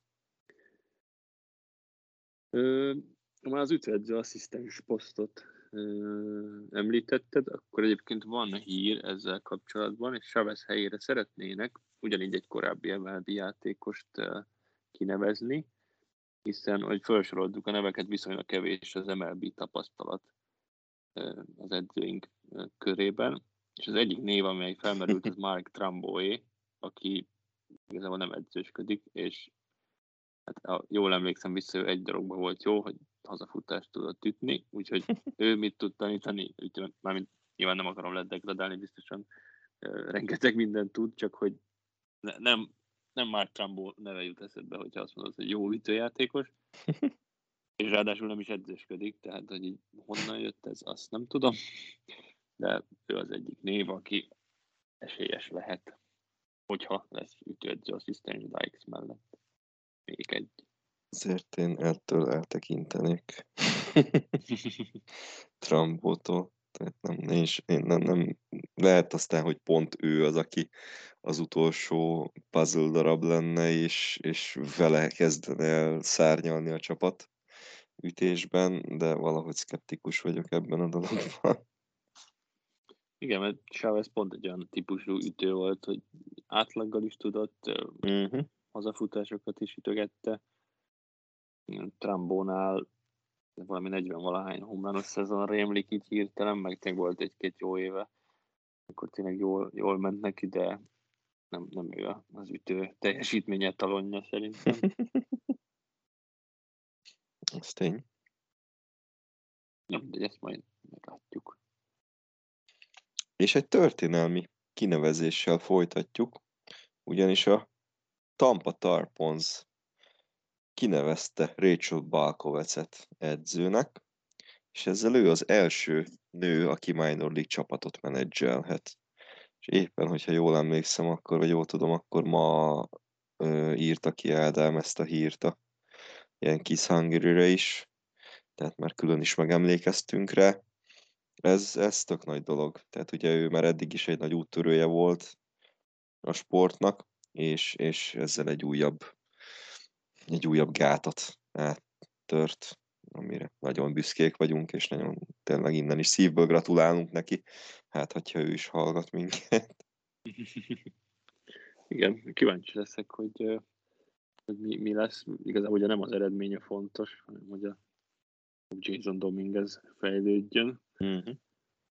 Ö, már az ütőedző asszisztens posztot ö, említetted, akkor egyébként van hír ezzel kapcsolatban, és Chavez helyére szeretnének ugyanígy egy korábbi MLB játékost kinevezni, hiszen, hogy felsoroltuk a neveket, viszonylag kevés az MLB tapasztalat az edzőink körében, és az egyik név, amely felmerült, az Mark Tramboé, aki igazából nem edzősködik, és hát, jól emlékszem vissza, ő egy dologban volt jó, hogy hazafutást tudott ütni, úgyhogy ő mit tud tanítani, úgy, mármint nyilván nem akarom ledegradálni, biztosan rengeteg mindent tud, csak hogy ne, nem, nem már Trumbo neve jut eszedbe, hogyha azt mondod, hogy jó ütőjátékos, és ráadásul nem is edzősködik, tehát hogy így honnan jött ez, azt nem tudom, de ő az egyik név, aki esélyes lehet, hogyha lesz ütőedző asszisztens Dykes mellett. Még egy. Azért én ettől eltekintenék. Trambótól. Tehát nem, én nem, nem, lehet aztán, hogy pont ő az, aki az utolsó puzzle darab lenne, és, és vele kezdene el szárnyalni a csapat ütésben, de valahogy szkeptikus vagyok ebben a dologban. Igen, mert Chávez pont egy olyan típusú ütő volt, hogy átlaggal is tudott, uh-huh hazafutásokat is ütögette. Trambónál valami 40 valahány homlános szezon rémlik így hirtelen, meg tényleg volt egy-két jó éve, akkor tényleg jól, jól ment neki, de nem, nem ő az ütő teljesítménye talonja szerintem. Ez tény. Nem, de ezt majd meglátjuk. És egy történelmi kinevezéssel folytatjuk, ugyanis a Tampa Tarpons kinevezte Rachel Balkovecet edzőnek, és ezzel ő az első nő, aki minor league csapatot menedzselhet. És éppen, hogyha jól emlékszem, akkor, vagy jól tudom, akkor ma ö, írta ki Ádám ezt a hírt a ilyen Kiss hungary is, tehát már külön is megemlékeztünk rá. Ez, ez tök nagy dolog. Tehát ugye ő már eddig is egy nagy úttörője volt a sportnak, és, és ezzel egy újabb, egy újabb gátat áttört, amire nagyon büszkék vagyunk, és nagyon tényleg innen is szívből gratulálunk neki. Hát, hogyha ő is hallgat minket. Igen, kíváncsi leszek, hogy, hogy mi, mi lesz. Igazából ugye nem az eredménye fontos, hanem hogy a Jason Dominguez fejlődjön. Uh-huh.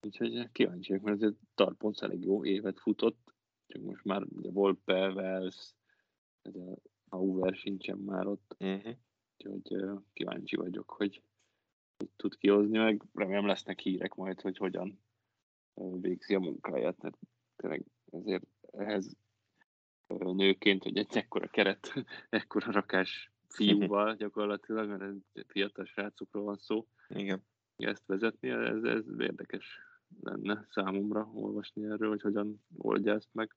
Úgyhogy kíváncsi vagyok, mert azért Tarponc elég jó évet futott, csak most már ugye Volpe, Wells, a Hauer sincsen már ott. Uh-huh. Úgyhogy kíváncsi vagyok, hogy, hogy tud kihozni, meg remélem lesznek hírek majd, hogy hogyan végzi a munkáját, mert tényleg ezért ehhez nőként, hogy egy ekkora keret, ekkora rakás fiúval gyakorlatilag, mert fiatal srácokról van szó. Igen. Ezt vezetni, ez, ez érdekes lenne számomra olvasni erről, hogy hogyan oldja ezt meg.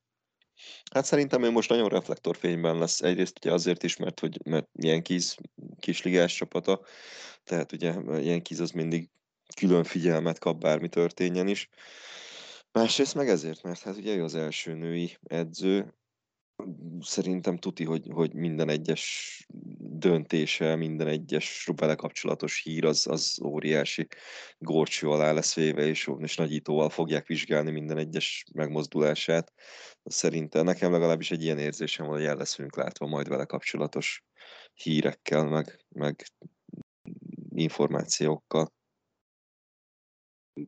Hát szerintem ő most nagyon reflektorfényben lesz. Egyrészt ugye azért is, mert, hogy, mert ilyen kis, kisligás csapata, tehát ugye ilyen kis az mindig külön figyelmet kap, bármi történjen is. Másrészt meg ezért, mert hát ugye ő az első női edző, szerintem tuti, hogy, hogy minden egyes döntése, minden egyes vele kapcsolatos hír az, az óriási górcső alá lesz véve, és, és nagyítóval fogják vizsgálni minden egyes megmozdulását. Szerintem nekem legalábbis egy ilyen érzésem van, hogy el leszünk látva majd vele kapcsolatos hírekkel, meg, meg információkkal.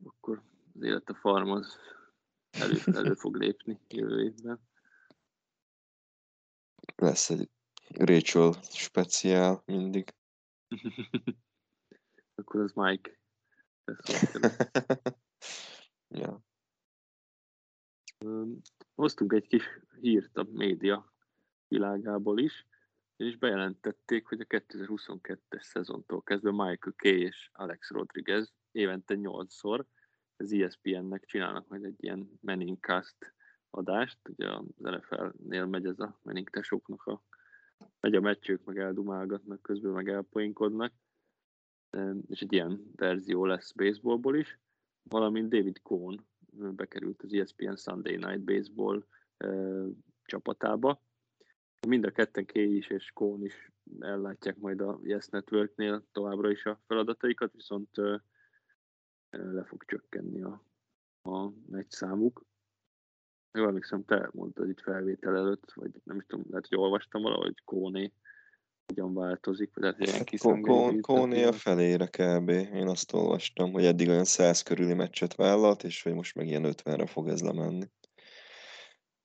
Akkor az élet a farm az elő, elő fog lépni jövő évben lesz egy Rachel speciál mindig. Akkor az Mike. ja. Hoztunk egy kis hírt a média világából is, és bejelentették, hogy a 2022-es szezontól kezdve Michael Kay és Alex Rodriguez évente 8-szor az ESPN-nek csinálnak majd egy ilyen Manningcast adást, ugye az NFL-nél megy ez a menink tesóknak a megy a meccsők, meg eldumálgatnak, közben meg elpoinkodnak, és egy ilyen verzió lesz baseballból is, valamint David Cohn bekerült az ESPN Sunday Night Baseball csapatába. Mind a ketten Kay is és Cohn is ellátják majd a Yes Networknél továbbra is a feladataikat, viszont le fog csökkenni a, a megy számuk. Jól emlékszem, te mondtad itt felvétel előtt, vagy nem is tudom, lehet, hogy olvastam valahogy Kóné hogyan változik, vagy lehet, ilyen hát, Kóné a felére kb. Én azt olvastam, hogy eddig olyan 100 körüli meccset vállalt, és hogy most meg ilyen 50-re fog ez lemenni.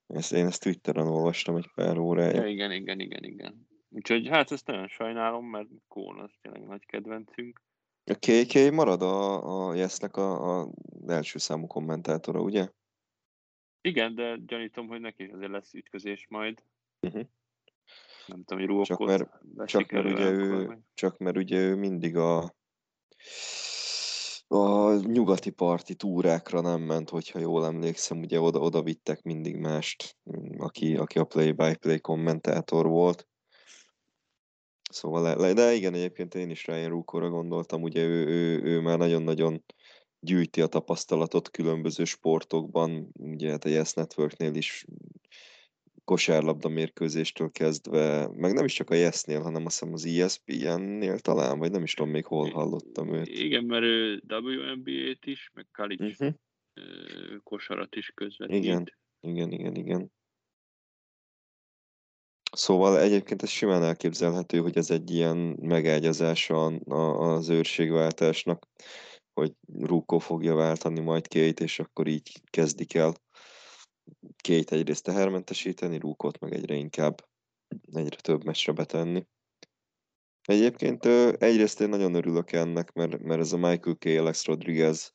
Ezt, én ezt Twitteren olvastam egy pár órája. Ja, igen, igen, igen, igen. Úgyhogy hát ezt nagyon sajnálom, mert Kón az tényleg nagy kedvencünk. A KK marad a, a Jesznek a, a első számú kommentátora, ugye? Igen, de gyanítom, hogy neki azért lesz ütközés majd. Uh-huh. Nem tudom, hogy Ruokot csak mert, csak mert, ugye ő, csak mert ugye ő mindig a a nyugati parti túrákra nem ment, hogyha jól emlékszem, ugye oda, oda vittek mindig mást, aki, aki a play-by-play kommentátor volt. Szóval, le, de igen, egyébként én is Ryan Rúkóra gondoltam, ugye ő, ő, ő már nagyon-nagyon gyűjti a tapasztalatot különböző sportokban, ugye hát a Yes Networknél is kosárlabda mérkőzéstől kezdve, meg nem is csak a Yes-nél, hanem azt hiszem az ESPN-nél talán, vagy nem is tudom még hol hallottam őt. Igen, mert ő WNBA-t is, meg college uh-huh. kosarat is közvetít. Igen, igen, igen, igen. Szóval egyébként ez simán elképzelhető, hogy ez egy ilyen megágyazása az őrségváltásnak hogy Rúkó fogja váltani majd két, és akkor így kezdik el két egyrészt tehermentesíteni, Rúkót meg egyre inkább egyre több meccsre betenni. Egyébként egyrészt én nagyon örülök ennek, mert, mert ez a Michael K. Alex Rodriguez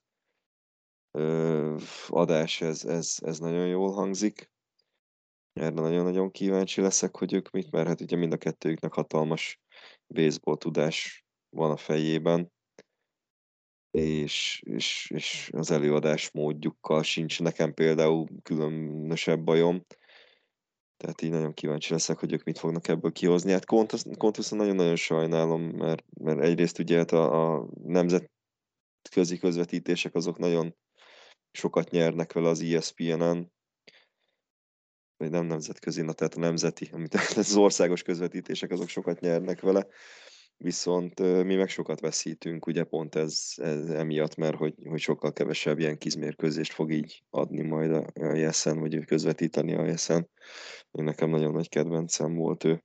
adás, ez, ez, ez nagyon jól hangzik. Erre nagyon-nagyon kíváncsi leszek, hogy ők mit, mert hát ugye mind a kettőjüknek hatalmas baseball tudás van a fejében, és, és, és az előadás módjukkal sincs nekem például különösebb bajom. Tehát így nagyon kíváncsi leszek, hogy ők mit fognak ebből kihozni. Hát Kont, viszont nagyon-nagyon sajnálom, mert, mert egyrészt ugye hát a, a nemzetközi közvetítések azok nagyon sokat nyernek vele az ESPN-en, vagy nem nemzetközi, na tehát a nemzeti, amit az országos közvetítések azok sokat nyernek vele, viszont mi meg sokat veszítünk, ugye pont ez, ez emiatt, mert hogy, hogy sokkal kevesebb ilyen kizmérkőzést fog így adni majd a, Jessen, vagy közvetíteni a Jessen. Én nekem nagyon nagy kedvencem volt ő.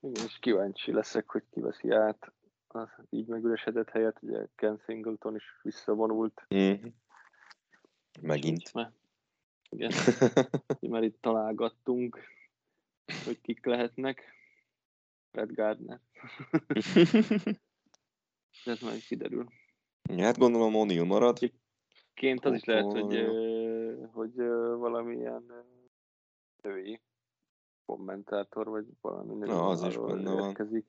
Igen, és kíváncsi leszek, hogy ki veszi át az így megüresedett helyet, ugye Ken Singleton is visszavonult. Mm. Megint. Már, igen, már itt találgattunk, hogy kik lehetnek. Red Gardner. De ez majd kiderül. Hát gondolom O'Neill marad. Ként az is lehet, hogy, hogy valamilyen női kommentátor, vagy valami női Na, az is benne van. érkezik.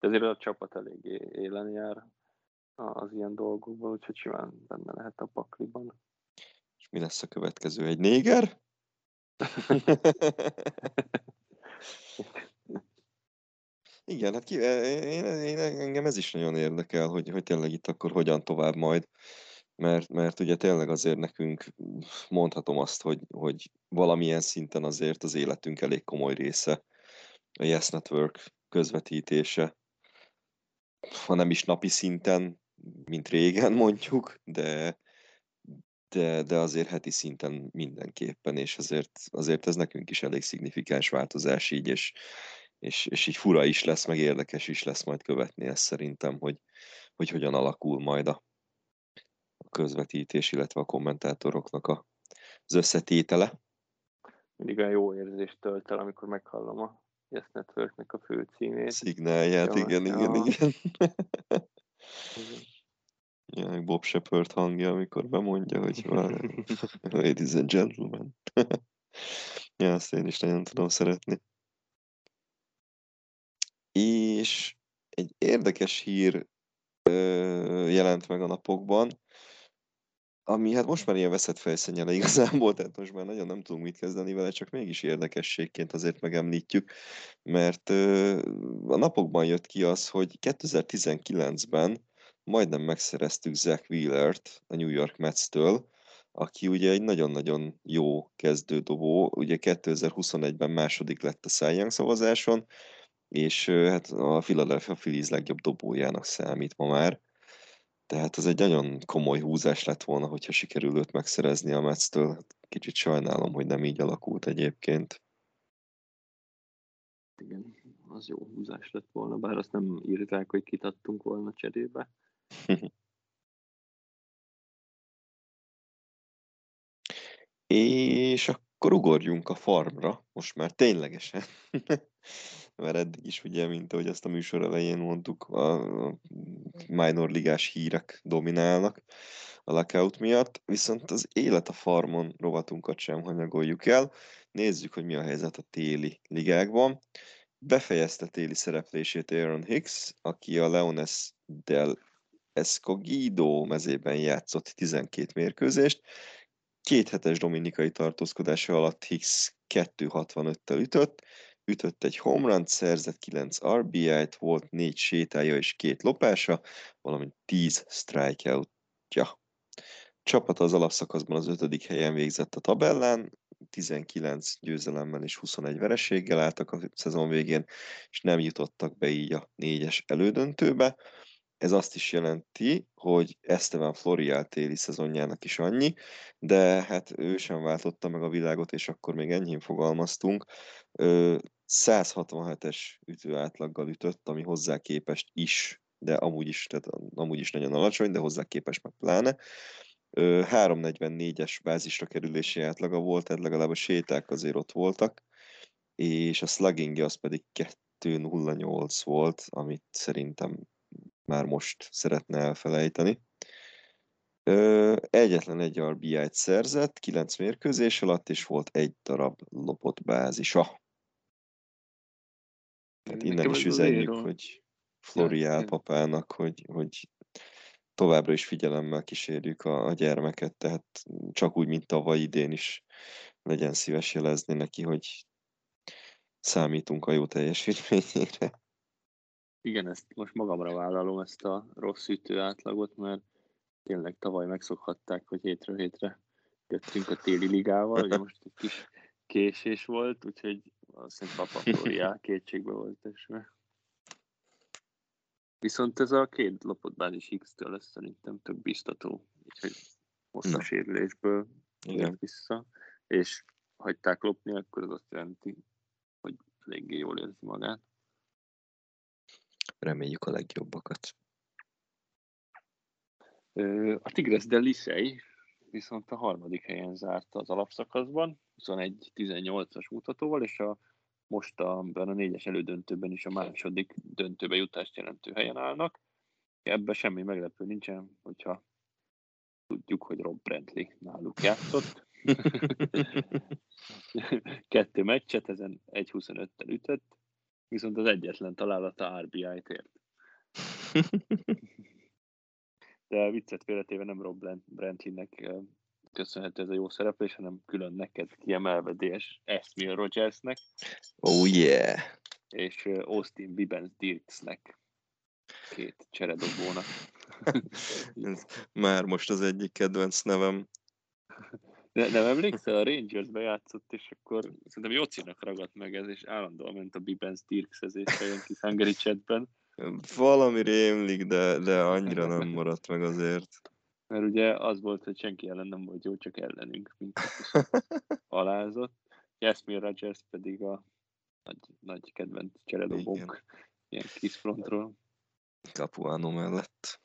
De azért a csapat eléggé élen jár az ilyen dolgokban, úgyhogy simán benne lehet a pakliban. És mi lesz a következő? Egy néger? Igen, hát ki, én, én, engem ez is nagyon érdekel, hogy, hogy tényleg itt akkor hogyan tovább majd, mert, mert ugye tényleg azért nekünk mondhatom azt, hogy, hogy valamilyen szinten azért az életünk elég komoly része a Yes Network közvetítése, ha nem is napi szinten, mint régen mondjuk, de, de, de azért heti szinten mindenképpen, és azért, azért ez nekünk is elég szignifikáns változás így, és, és, és így fura is lesz, meg érdekes is lesz majd követni ezt szerintem, hogy, hogy hogyan alakul majd a, a közvetítés, illetve a kommentátoroknak a, az összetétele. Mindig olyan jó érzést tölt el, amikor meghallom a Yes Networknek a főcímét. Szignálját, ja, igen, ja. igen, igen, igen. Ja, Bob Shepard hangja, amikor bemondja, hogy Ladies and gentlemen. ja, azt én is nagyon tudom szeretni. És egy érdekes hír ö, jelent meg a napokban, ami hát most már ilyen veszett fejszennyele igazából, tehát most már nagyon nem tudunk mit kezdeni vele, csak mégis érdekességként azért megemlítjük, mert ö, a napokban jött ki az, hogy 2019-ben majdnem megszereztük Zach Wheelert a New York Mets-től, aki ugye egy nagyon-nagyon jó kezdődobó, ugye 2021-ben második lett a Cy Young szavazáson, és hát a Philadelphia Phillies legjobb dobójának számít ma már. Tehát ez egy nagyon komoly húzás lett volna, hogyha sikerül őt megszerezni a Metsz-től. Hát kicsit sajnálom, hogy nem így alakult egyébként. Igen, az jó húzás lett volna, bár azt nem írták, hogy kitattunk volna cserébe. És akkor ugorjunk a farmra, most már ténylegesen. Mert eddig is ugye, mint ahogy ezt a műsor elején mondtuk, a minor ligás hírek dominálnak a lockout miatt, viszont az élet a farmon rovatunkat sem hanyagoljuk el. Nézzük, hogy mi a helyzet a téli ligákban. Befejezte téli szereplését Aaron Hicks, aki a Leones del Escogido mezében játszott 12 mérkőzést, Két hetes dominikai tartózkodása alatt Hicks 2.65-tel ütött, ütött egy home szerzett 9 RBI-t, volt 4 sétája és két lopása, valamint 10 strikeoutja. Csapat az alapszakaszban az ötödik helyen végzett a tabellán, 19 győzelemmel és 21 vereséggel álltak a szezon végén, és nem jutottak be így a négyes elődöntőbe. Ez azt is jelenti, hogy Esteban Florial téli szezonjának is annyi, de hát ő sem váltotta meg a világot, és akkor még enyhén fogalmaztunk. 167-es ütő átlaggal ütött, ami hozzá képest is, de amúgy is, tehát amúgy is nagyon alacsony, de hozzá képest meg pláne. 344-es bázisra kerülési átlaga volt, tehát legalább a séták azért ott voltak, és a sluggingja az pedig 2.08 volt, amit szerintem már most szeretne elfelejteni. Ö, egyetlen egy RBI-t szerzett, 9 mérkőzés alatt, és volt egy darab lopott bázisa. Tehát innen is üzenjük, hogy Floriál papának, hogy, hogy továbbra is figyelemmel kísérjük a, a gyermeket, tehát csak úgy, mint tavaly idén is legyen szíves jelezni neki, hogy számítunk a jó teljesítményére. Igen, ezt most magamra vállalom, ezt a rossz ütő átlagot, mert tényleg tavaly megszokhatták, hogy hétről hétre jöttünk a téli ligával, ugye most egy kis késés volt, úgyhogy hiszem Papa Floriá kétségbe volt esve. Viszont ez a két lopott bázis X-től lesz szerintem több biztató, úgyhogy most a sérülésből jött vissza, és hagyták lopni, akkor az azt jelenti, hogy eléggé jól érzi magát. Reméljük a legjobbakat. A Tigres de Licey viszont a harmadik helyen zárt az alapszakaszban, 21-18-as mutatóval, és a most a, a négyes elődöntőben is a második döntőbe jutást jelentő helyen állnak. Ebben semmi meglepő nincsen, hogyha tudjuk, hogy Rob Brentley náluk játszott. Kettő meccset, ezen 1.25-tel ütött, viszont az egyetlen találata RBI-t ért. De viccet félretéve nem Rob Brentleynek köszönhető ez a jó szereplés, hanem külön neked kiemelve DS Esmil Rogersnek. Oh yeah! És Austin Bibens Dirksnek két cseredobónak. Már most az egyik kedvenc nevem. Ne, nem emlékszel, a Rangersbe játszott, és akkor szerintem Jocinak ragadt meg ez, és állandóan ment a Bibens Dirksezésre ilyen kis hangeri chatben. Valami rémlik, de, de annyira nem maradt meg azért. Mert ugye az volt, hogy senki ellen nem volt jó, csak ellenünk minket alázott. Jasmine Rogers pedig a nagy, nagy kedvenc cseredobónk, ilyen kis frontról. Capuano mellett.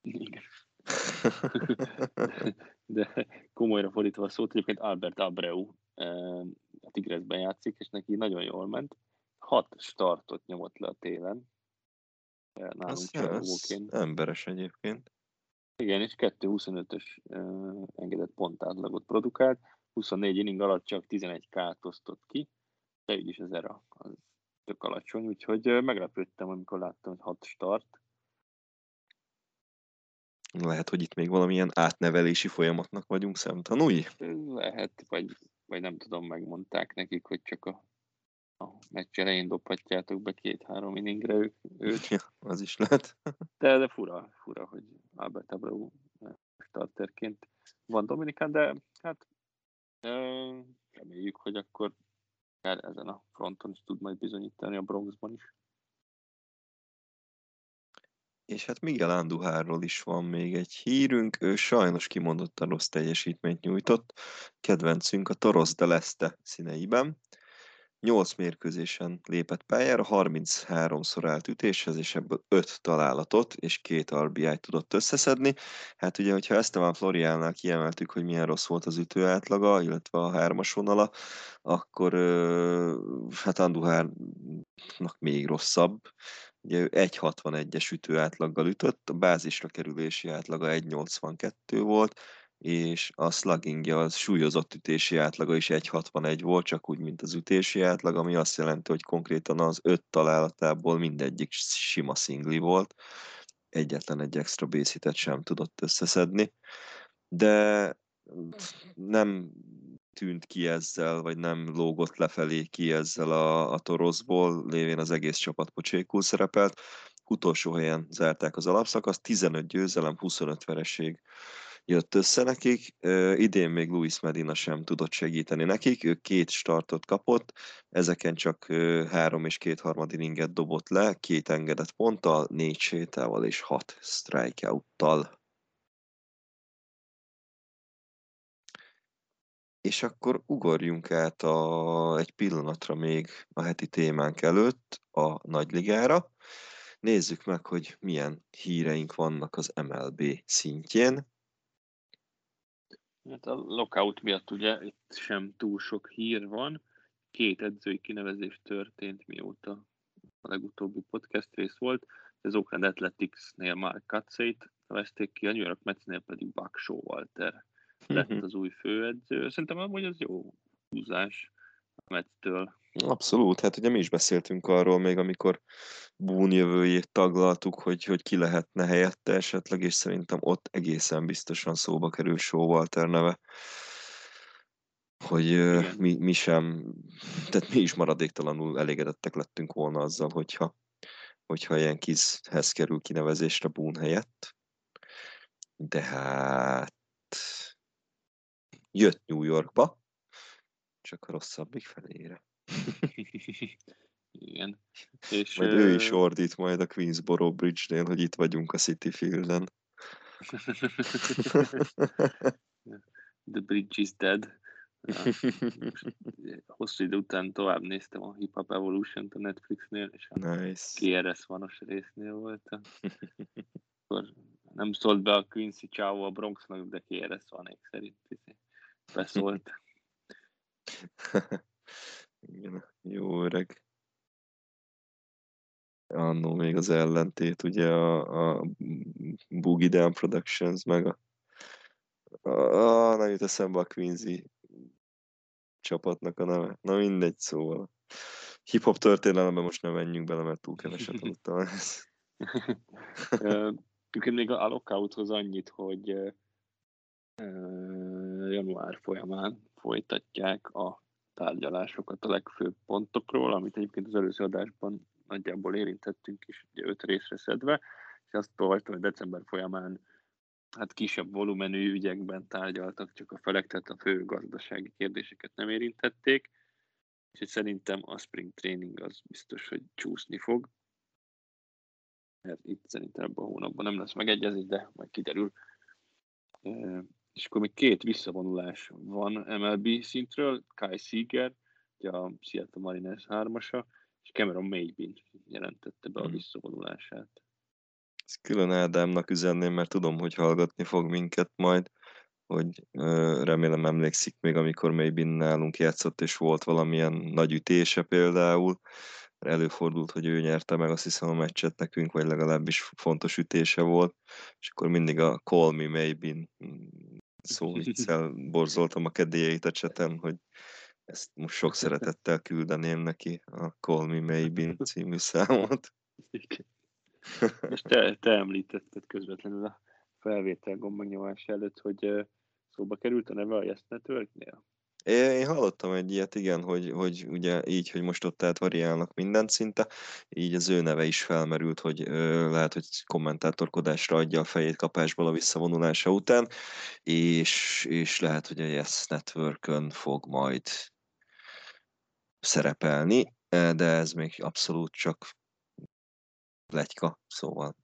Igen. De komolyra fordítva a szót, egyébként Albert Abreu a Tigresben játszik, és neki nagyon jól ment. Hat startot nyomott le a télen. Nálunk cseredobóként. Emberes egyébként. Igen, és 2.25-ös uh, engedett pontátlagot produkált, 24 inning alatt csak 11 k osztott ki, de így is az era az tök alacsony, úgyhogy uh, meglepődtem, amikor láttam, hogy 6 start. Lehet, hogy itt még valamilyen átnevelési folyamatnak vagyunk szemtanúi? Lehet, vagy, vagy nem tudom, megmondták nekik, hogy csak a, a meccs elején dobhatjátok be két-három inningre ők, őt. Ja, az is lehet. de, de fura, fura, hogy Albert Abreu starterként van Dominikán, de hát reméljük, hogy akkor ezen a fronton is tud majd bizonyítani a Bronxban is. És hát Miguel Anduhárról is van még egy hírünk, ő sajnos kimondottan rossz teljesítményt nyújtott, kedvencünk a Toros de Leste színeiben. 8 mérkőzésen lépett pályára, 33-szor állt ütéshez, és ebből 5 találatot és két RBI-t tudott összeszedni. Hát ugye, hogyha Esteban Floriánál kiemeltük, hogy milyen rossz volt az ütő átlaga, illetve a hármas vonala, akkor hát Anduhárnak még rosszabb. Ugye ő 1.61-es ütő átlaggal ütött, a bázisra kerülési átlaga 1.82 volt, és a sluggingja, az súlyozott ütési átlaga is 1.61 volt, csak úgy, mint az ütési átlag, ami azt jelenti, hogy konkrétan az öt találatából mindegyik sima szingli volt, egyetlen egy extra base sem tudott összeszedni, de nem tűnt ki ezzel, vagy nem lógott lefelé ki ezzel a, a toroszból, lévén az egész csapat pocsékul szerepelt. Utolsó helyen zárták az alapszakaszt, 15 győzelem, 25 vereség jött össze nekik. Idén még Luis Medina sem tudott segíteni nekik, ő két startot kapott, ezeken csak három és két harmad dobott le, két engedett ponttal, négy sétával és hat strikeout-tal. És akkor ugorjunk át a, egy pillanatra még a heti témánk előtt a nagyligára. Nézzük meg, hogy milyen híreink vannak az MLB szintjén. Hát a lockout miatt ugye itt sem túl sok hír van. Két edzői kinevezés történt, mióta a legutóbbi podcast rész volt. Az Oakland Athletics-nél Mark Katzeit nevezték ki, a New York Metsnél pedig Buck Walter lett az új főedző. Szerintem amúgy az jó húzás. Mettől. Abszolút, hát ugye mi is beszéltünk arról még, amikor Boone jövőjét taglaltuk, hogy, hogy ki lehetne helyette esetleg, és szerintem ott egészen biztosan szóba kerül Showalter neve hogy mi, mi sem, tehát mi is maradéktalanul elégedettek lettünk volna azzal, hogyha, hogyha ilyen kizhez kerül kinevezésre Boone helyett. De hát jött New Yorkba, csak a rosszabbik felére. Igen. És, majd ő is ordít majd a Queensboro Bridge-nél, hogy itt vagyunk a City Field-en. The bridge is dead. hosszú idő után tovább néztem a Hip Hop Evolution-t a Netflixnél, és a nice. KRS vanos résznél voltam. Akkor nem szólt be a Quincy Chao a Bronxnak, de KRS vanék szerint beszólt. Igen, jó öreg. Annó még az ellentét, ugye a, a Boogie Down Productions, meg a, a, a nem jut eszembe a Quincy csapatnak a neve. Na mindegy, szóval. Hip-hop történelemben most nem menjünk bele, mert túl keveset tudtam ezt. még a lockouthoz annyit, hogy január folyamán folytatják a tárgyalásokat a legfőbb pontokról, amit egyébként az előző adásban nagyjából érintettünk is, ugye öt részre szedve, és azt olvastam, hogy december folyamán hát kisebb volumenű ügyekben tárgyaltak, csak a felek, tehát a fő gazdasági kérdéseket nem érintették, és szerintem a spring training az biztos, hogy csúszni fog. Mert itt szerintem ebben a hónapban nem lesz megegyezés, de majd kiderül. És akkor még két visszavonulás van MLB szintről, Kai Seager, ugye a Seattle Mariners hármasa, és Cameron Maybin jelentette be a hmm. visszavonulását. Ezt külön Ádámnak üzenném, mert tudom, hogy hallgatni fog minket majd, hogy remélem emlékszik még, amikor Maybin nálunk játszott, és volt valamilyen nagy ütése például, előfordult, hogy ő nyerte meg azt hiszem a meccset nekünk, vagy legalábbis fontos ütése volt, és akkor mindig a Call Me Maybin szó viccel borzoltam a kedélyeit a cseten, hogy ezt most sok szeretettel küldeném neki a Call Me Maybin című számot. És te, te említetted közvetlenül a felvétel gomb megnyomása előtt, hogy szóba került a neve a Yes Networknél? Én hallottam egy ilyet, igen, hogy, hogy ugye így, hogy most ott tehát variálnak mindent szinte, így az ő neve is felmerült, hogy ö, lehet, hogy kommentátorkodásra adja a fejét kapásból a visszavonulása után, és, és lehet, hogy a Yes network fog majd szerepelni, de ez még abszolút csak legyka, szóval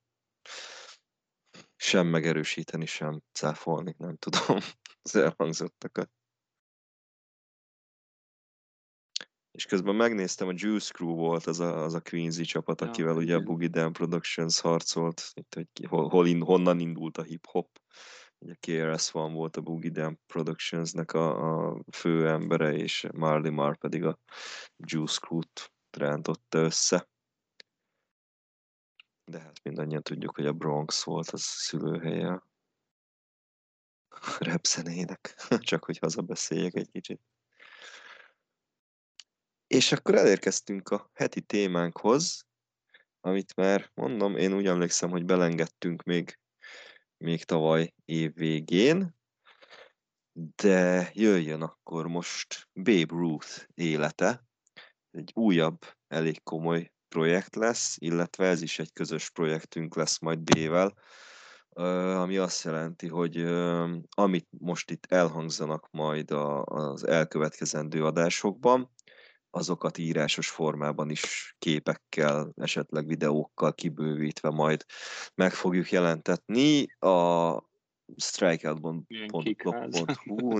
sem megerősíteni, sem cáfolni, nem tudom az elhangzottakat. És közben megnéztem, a Juice Crew volt az a, az a Queensy csapat, akivel ja, ugye a Boogie Down Productions harcolt, itt, hogy hol, hol in, honnan indult a hip-hop. Ugye KRS van volt a Boogie Down Productionsnek a, a fő embere, és Marley Mar pedig a Juice Crew-t rántotta össze de hát mindannyian tudjuk, hogy a Bronx volt az szülőhelye a rap zenének, csak hogy hazabeszéljek egy kicsit. És akkor elérkeztünk a heti témánkhoz, amit már mondom, én úgy emlékszem, hogy belengedtünk még, még tavaly év végén, de jöjjön akkor most Babe Ruth élete, egy újabb, elég komoly projekt lesz, illetve ez is egy közös projektünk lesz majd B-vel, ami azt jelenti, hogy amit most itt elhangzanak majd az elkövetkezendő adásokban, azokat írásos formában is képekkel, esetleg videókkal kibővítve majd meg fogjuk jelentetni a strikeout.hu-n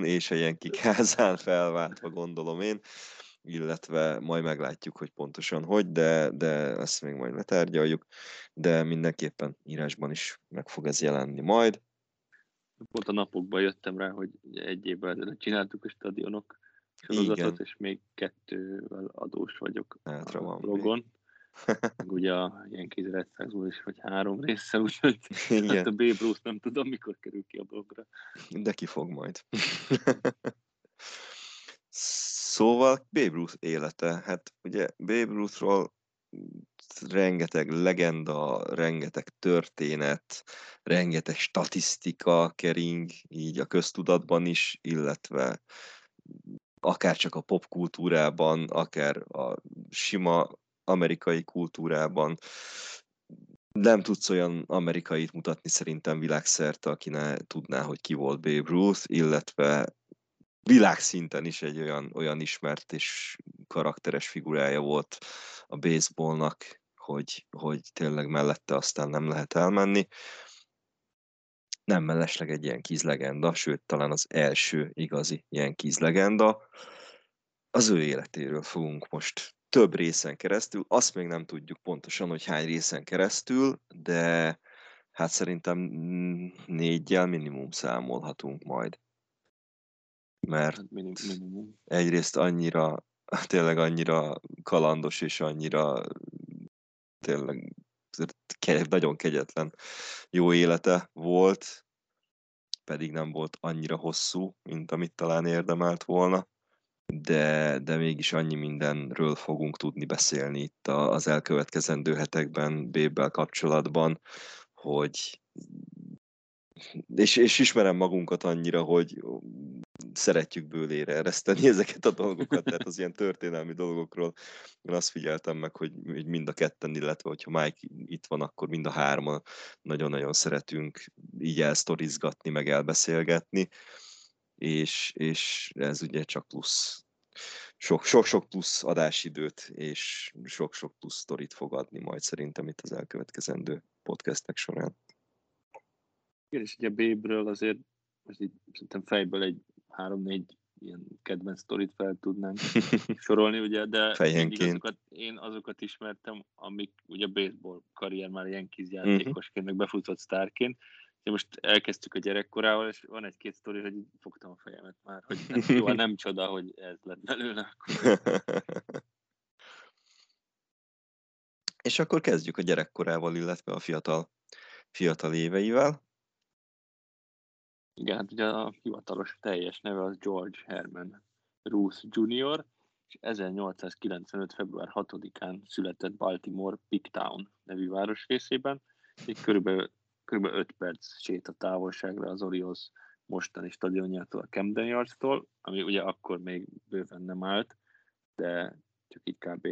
és a Yankee házán felváltva gondolom én illetve majd meglátjuk, hogy pontosan hogy, de, de ezt még majd letárgyaljuk, de mindenképpen írásban is meg fog ez jelenni majd. Pont a napokban jöttem rá, hogy egy évvel ezelőtt csináltuk a stadionok sorozatot, Igen. és még kettővel adós vagyok Hátra a van blogon. Meg ugye a ilyen Red is, hogy három része, úgyhogy Igen. hát a B Bruce nem tudom, mikor kerül ki a blogra. De ki fog majd. Szóval Babe Ruth élete. Hát ugye Babe Ruthról rengeteg legenda, rengeteg történet, rengeteg statisztika kering így a köztudatban is, illetve akár csak a popkultúrában, akár a sima amerikai kultúrában. Nem tudsz olyan amerikait mutatni szerintem világszerte, aki ne tudná, hogy ki volt Babe Ruth, illetve világszinten is egy olyan, olyan ismert és karakteres figurája volt a baseballnak, hogy, hogy tényleg mellette aztán nem lehet elmenni. Nem mellesleg egy ilyen kizlegenda, sőt talán az első igazi ilyen kizlegenda. Az ő életéről fogunk most több részen keresztül, azt még nem tudjuk pontosan, hogy hány részen keresztül, de hát szerintem négyel minimum számolhatunk majd. Mert hát egyrészt annyira, tényleg annyira kalandos és annyira tényleg nagyon kegyetlen jó élete volt, pedig nem volt annyira hosszú, mint amit talán érdemelt volna, de, de mégis annyi mindenről fogunk tudni beszélni itt az elkövetkezendő hetekben Bébbel kapcsolatban, hogy és, és ismerem magunkat annyira, hogy szeretjük bőlére ereszteni ezeket a dolgokat, tehát az ilyen történelmi dolgokról én azt figyeltem meg, hogy, mind a ketten, illetve hogyha Mike itt van, akkor mind a hárman nagyon-nagyon szeretünk így elsztorizgatni, meg elbeszélgetni, és, és ez ugye csak plusz sok-sok plusz adásidőt és sok-sok plusz sztorit fog adni majd szerintem itt az elkövetkezendő podcastek során. Igen, és ugye Bébről azért most így szerintem fejből egy három-négy ilyen kedvenc sztorit fel tudnánk sorolni, ugye, de azokat, én azokat ismertem, amik ugye baseball karrier már ilyen játékosként, meg befutott sztárként, de most elkezdtük a gyerekkorával, és van egy-két sztori, hogy fogtam a fejemet már, hogy nem, jó, hát nem csoda, hogy ez lett belőle. és akkor kezdjük a gyerekkorával, illetve a fiatal, fiatal éveivel. Igen, hát ugye a hivatalos teljes neve az George Herman Ruth Jr., és 1895. február 6-án született Baltimore Pigtown nevű városrészében, így körülbelül, körülbelül 5 perc sét a távolságra az Orioles mostani stadionjától, a Camden Yards-tól, ami ugye akkor még bőven nem állt, de csak így kb.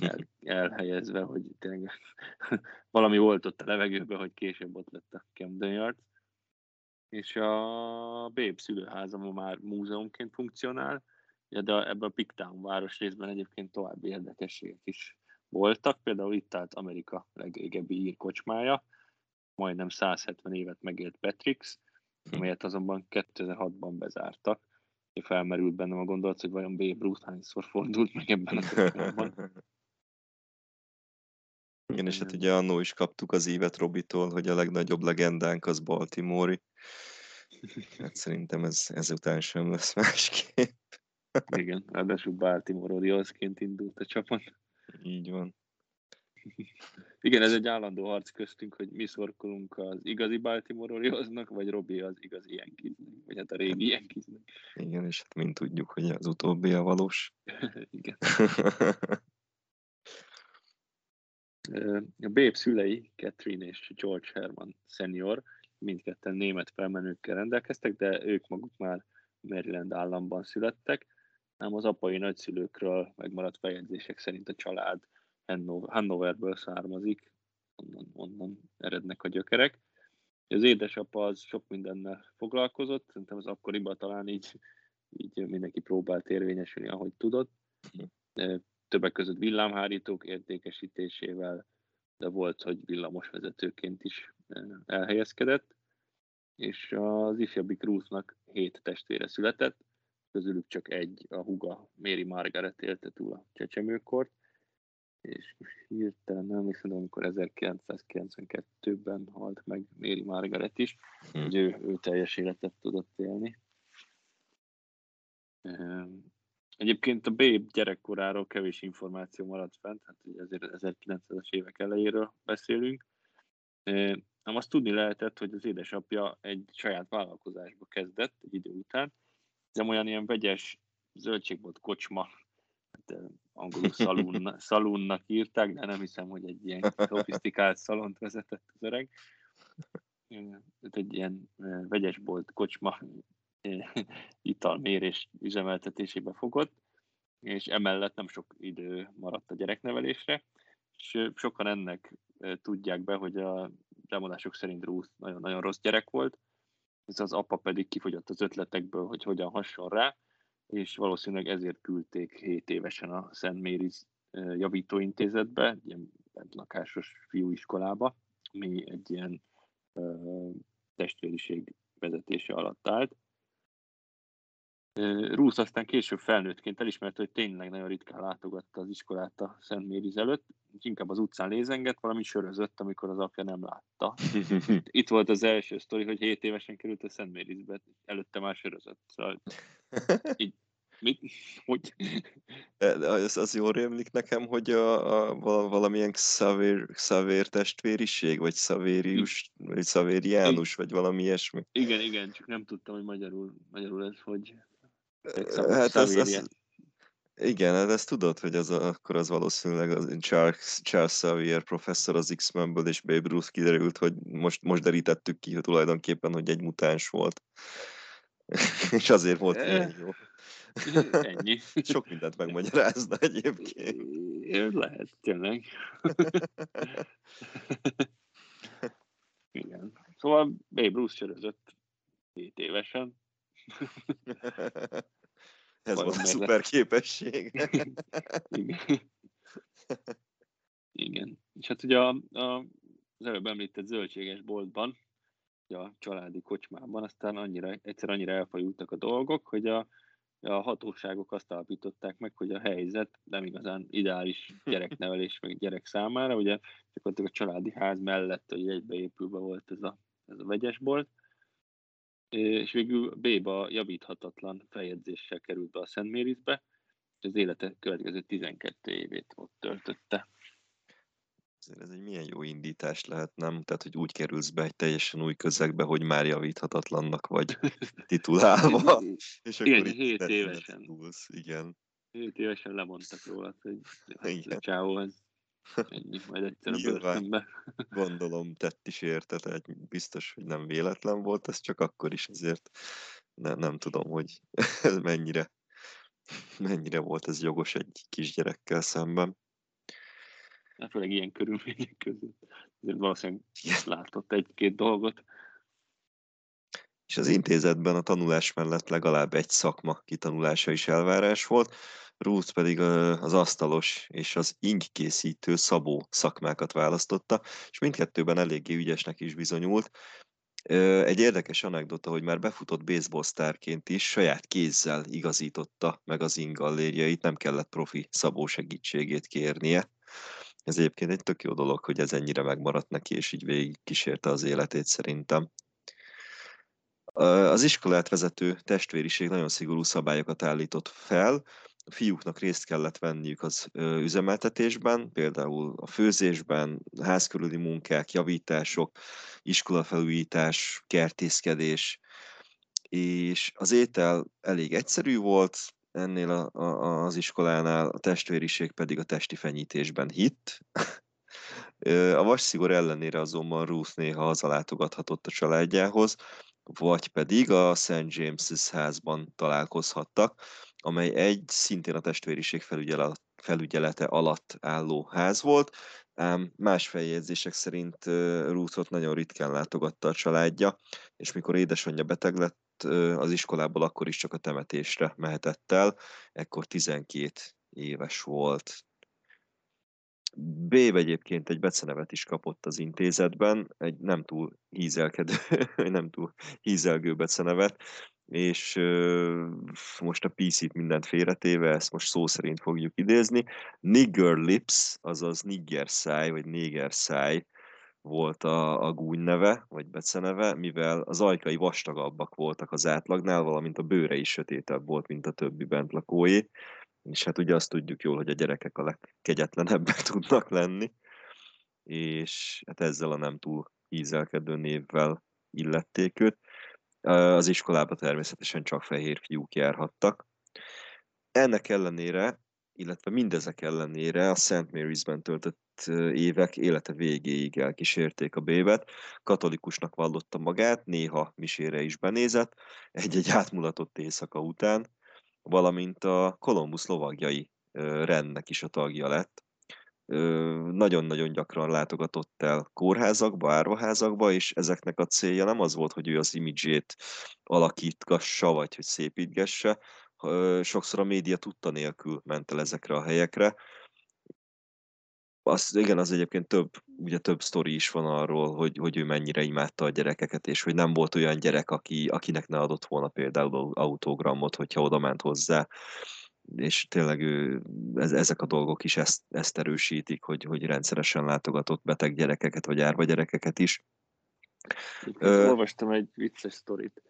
El, elhelyezve, hogy tényleg valami volt ott a levegőben, hogy később ott lett a Camden Yards és a Béb szülőháza ma már múzeumként funkcionál, de ebben a Pigtown városrészben egyébként további érdekességek is voltak. Például itt állt Amerika legrégebbi írkocsmája, majdnem 170 évet megélt Petrix, amelyet azonban 2006-ban bezártak. És felmerült bennem a gondolat, hogy vajon Babe Ruth hányszor fordult meg ebben a történetben. Igen, és hát ugye annó is kaptuk az évet Robitól, hogy a legnagyobb legendánk az Baltimore-i. Hát szerintem ez ezután sem lesz másképp. Igen, ráadásul Baltimore Oriolesként indult a csapat. Így van. Igen, ez egy állandó harc köztünk, hogy mi szorkolunk az igazi Baltimore Oriolesnak, vagy Robi az igazi Yankeesnek, vagy hát a régi Yankeesnek. Igen, és hát mind tudjuk, hogy az utóbbi a valós. Igen. A Babe szülei, Catherine és George Herman senior, mindketten német felmenőkkel rendelkeztek, de ők maguk már Maryland államban születtek, ám az apai nagyszülőkről megmaradt feljegyzések szerint a család Hannoverből származik, onnan, onnan erednek a gyökerek. Az édesapa az sok mindennel foglalkozott, szerintem az akkoriban talán így, így mindenki próbált érvényesülni, ahogy tudott. Többek között villámhárítók értékesítésével, de volt, hogy villamosvezetőként is elhelyezkedett, és az ifjabbi Cruznak hét testvére született, közülük csak egy, a huga Mary Margaret élte túl a csecsemőkort, és hirtelen nem emlékszem, amikor 1992-ben halt meg Mary Margaret is, hm. hogy ő, ő teljes életet tudott élni. Egyébként a Babe gyerekkoráról kevés információ maradt fent, hát ezért 1900-es évek elejéről beszélünk. Nem azt tudni lehetett, hogy az édesapja egy saját vállalkozásba kezdett egy idő után, de olyan ilyen vegyes zöldségbolt kocsma, hát, angolul szalun, szalunnak írták, de nem hiszem, hogy egy ilyen szofisztikált szalont vezetett az öreg. egy ilyen vegyesbolt kocsma italmérés üzemeltetésébe fogott, és emellett nem sok idő maradt a gyereknevelésre, és sokan ennek tudják be, hogy a támadások szerint Ruth nagyon-nagyon rossz gyerek volt, ez az apa pedig kifogyott az ötletekből, hogy hogyan hasonl rá, és valószínűleg ezért küldték 7 évesen a Szent Mary's javítóintézetbe, ilyen lakásos fiúiskolába, ami egy ilyen uh, testvériség vezetése alatt állt. Ruth aztán később felnőttként elismerte, hogy tényleg nagyon ritkán látogatta az iskolát a Szent Mériz előtt, inkább az utcán lézengett, valami sörözött, amikor az apja nem látta. Itt volt az első sztori, hogy 7 évesen került a Szent Mérizbe, előtte már sörözött. Szóval így, mit? Hogy? Az, az jól rémlik nekem, hogy a, a, valamilyen Xavér, Xavér testvériség, vagy Xavérius, vagy Xavériánus, vagy valami ilyesmi. Igen, igen, csak nem tudtam, hogy magyarul, magyarul ez hogy Hát az, az, igen, hát ezt tudod, hogy az, akkor az valószínűleg az Charles, Charles Xavier professzor az X-Menből és Babe Ruth kiderült, hogy most, most derítettük ki hogy tulajdonképpen, hogy egy mutáns volt. és azért volt ilyen jó. Ennyi. Sok mindent megmagyarázna egyébként. Lehet, tényleg. Igen. Szóval Babe Ruth sörözött 7 évesen. Ez volt a szuper képesség. Igen. Igen. És hát ugye a, a, az előbb említett zöldséges boltban, a családi kocsmában, aztán annyira, egyszer annyira elfajultak a dolgok, hogy a, a hatóságok azt alapították meg, hogy a helyzet nem igazán ideális gyereknevelés meg gyerek számára, ugye csak a családi ház mellett, hogy egybeépülve volt ez a, ez a vegyesbolt, és végül B-ba javíthatatlan feljegyzéssel került be a Szent Mérisbe, és az élete következő 12 évét ott töltötte. Azért ez egy milyen jó indítás lehet, nem? Tehát, hogy úgy kerülsz be egy teljesen új közegbe, hogy már javíthatatlannak vagy titulálva. és igen, akkor 7 évesen. Túlsz. Igen. 7 évesen lemondtak róla, hogy igen. a csávó ez Ennyi, majd egyszer a börtönbe. Gondolom tett is érte, tehát biztos, hogy nem véletlen volt, ez csak akkor is azért ne, nem tudom, hogy ez mennyire, mennyire volt ez jogos egy kisgyerekkel szemben. Hát főleg ilyen körülmények között. Azért valószínűleg látott egy-két dolgot. És az intézetben a tanulás mellett legalább egy szakma kitanulása is elvárás volt. Ruth pedig az asztalos és az ingkészítő szabó szakmákat választotta, és mindkettőben eléggé ügyesnek is bizonyult. Egy érdekes anekdota, hogy már befutott baseball is saját kézzel igazította meg az ingallérjait, nem kellett profi szabó segítségét kérnie. Ez egyébként egy tök jó dolog, hogy ez ennyire megmaradt neki, és így végig kísérte az életét szerintem. Az iskolát vezető testvériség nagyon szigorú szabályokat állított fel, fiúknak részt kellett venniük az üzemeltetésben, például a főzésben, házkörüli munkák, javítások, iskolafelújítás, kertészkedés, és az étel elég egyszerű volt, ennél a, a, az iskolánál, a testvériség pedig a testi fenyítésben hitt. A vasszigor ellenére azonban Ruth néha hazalátogathatott a családjához, vagy pedig a St. James's házban találkozhattak, amely egy szintén a testvériség felügyelete alatt álló ház volt, ám más feljegyzések szerint Ruthot nagyon ritkán látogatta a családja, és mikor édesanyja beteg lett, az iskolából akkor is csak a temetésre mehetett el, ekkor 12 éves volt. B egyébként egy becenevet is kapott az intézetben, egy nem túl hízelkedő, nem túl hízelgő becenevet, és most a PC-t mindent félretéve, ezt most szó szerint fogjuk idézni. Nigger lips, azaz nigger száj, vagy néger száj volt a, a gúny neve, vagy beceneve, mivel az ajkai vastagabbak voltak az átlagnál, valamint a bőre is sötétebb volt, mint a többi bentlakói. És hát ugye azt tudjuk jól, hogy a gyerekek a legkegyetlenebbek tudnak lenni, és hát ezzel a nem túl ízelkedő névvel illették őt. Az iskolába természetesen csak fehér fiúk járhattak. ennek ellenére, illetve mindezek ellenére a St. Mary's-ben töltött évek élete végéig elkísérték a bévet. Katolikusnak vallotta magát, néha misére is benézett, egy-egy átmulatott éjszaka után, valamint a Kolumbusz lovagjai rendnek is a tagja lett. Nagyon-nagyon gyakran látogatott el kórházakba, árvaházakba, és ezeknek a célja nem az volt, hogy ő az imidzsét alakítgassa, vagy hogy szépítgesse, sokszor a média tudta nélkül ment el ezekre a helyekre. Az, igen, az egyébként több, ugye több sztori is van arról, hogy, hogy ő mennyire imádta a gyerekeket, és hogy nem volt olyan gyerek, aki, akinek ne adott volna például autogramot, hogyha oda ment hozzá és tényleg ő, ez, ezek a dolgok is ezt, ezt erősítik, hogy, hogy rendszeresen látogatott beteg gyerekeket, vagy árva gyerekeket is. Ö... Olvastam egy vicces sztorit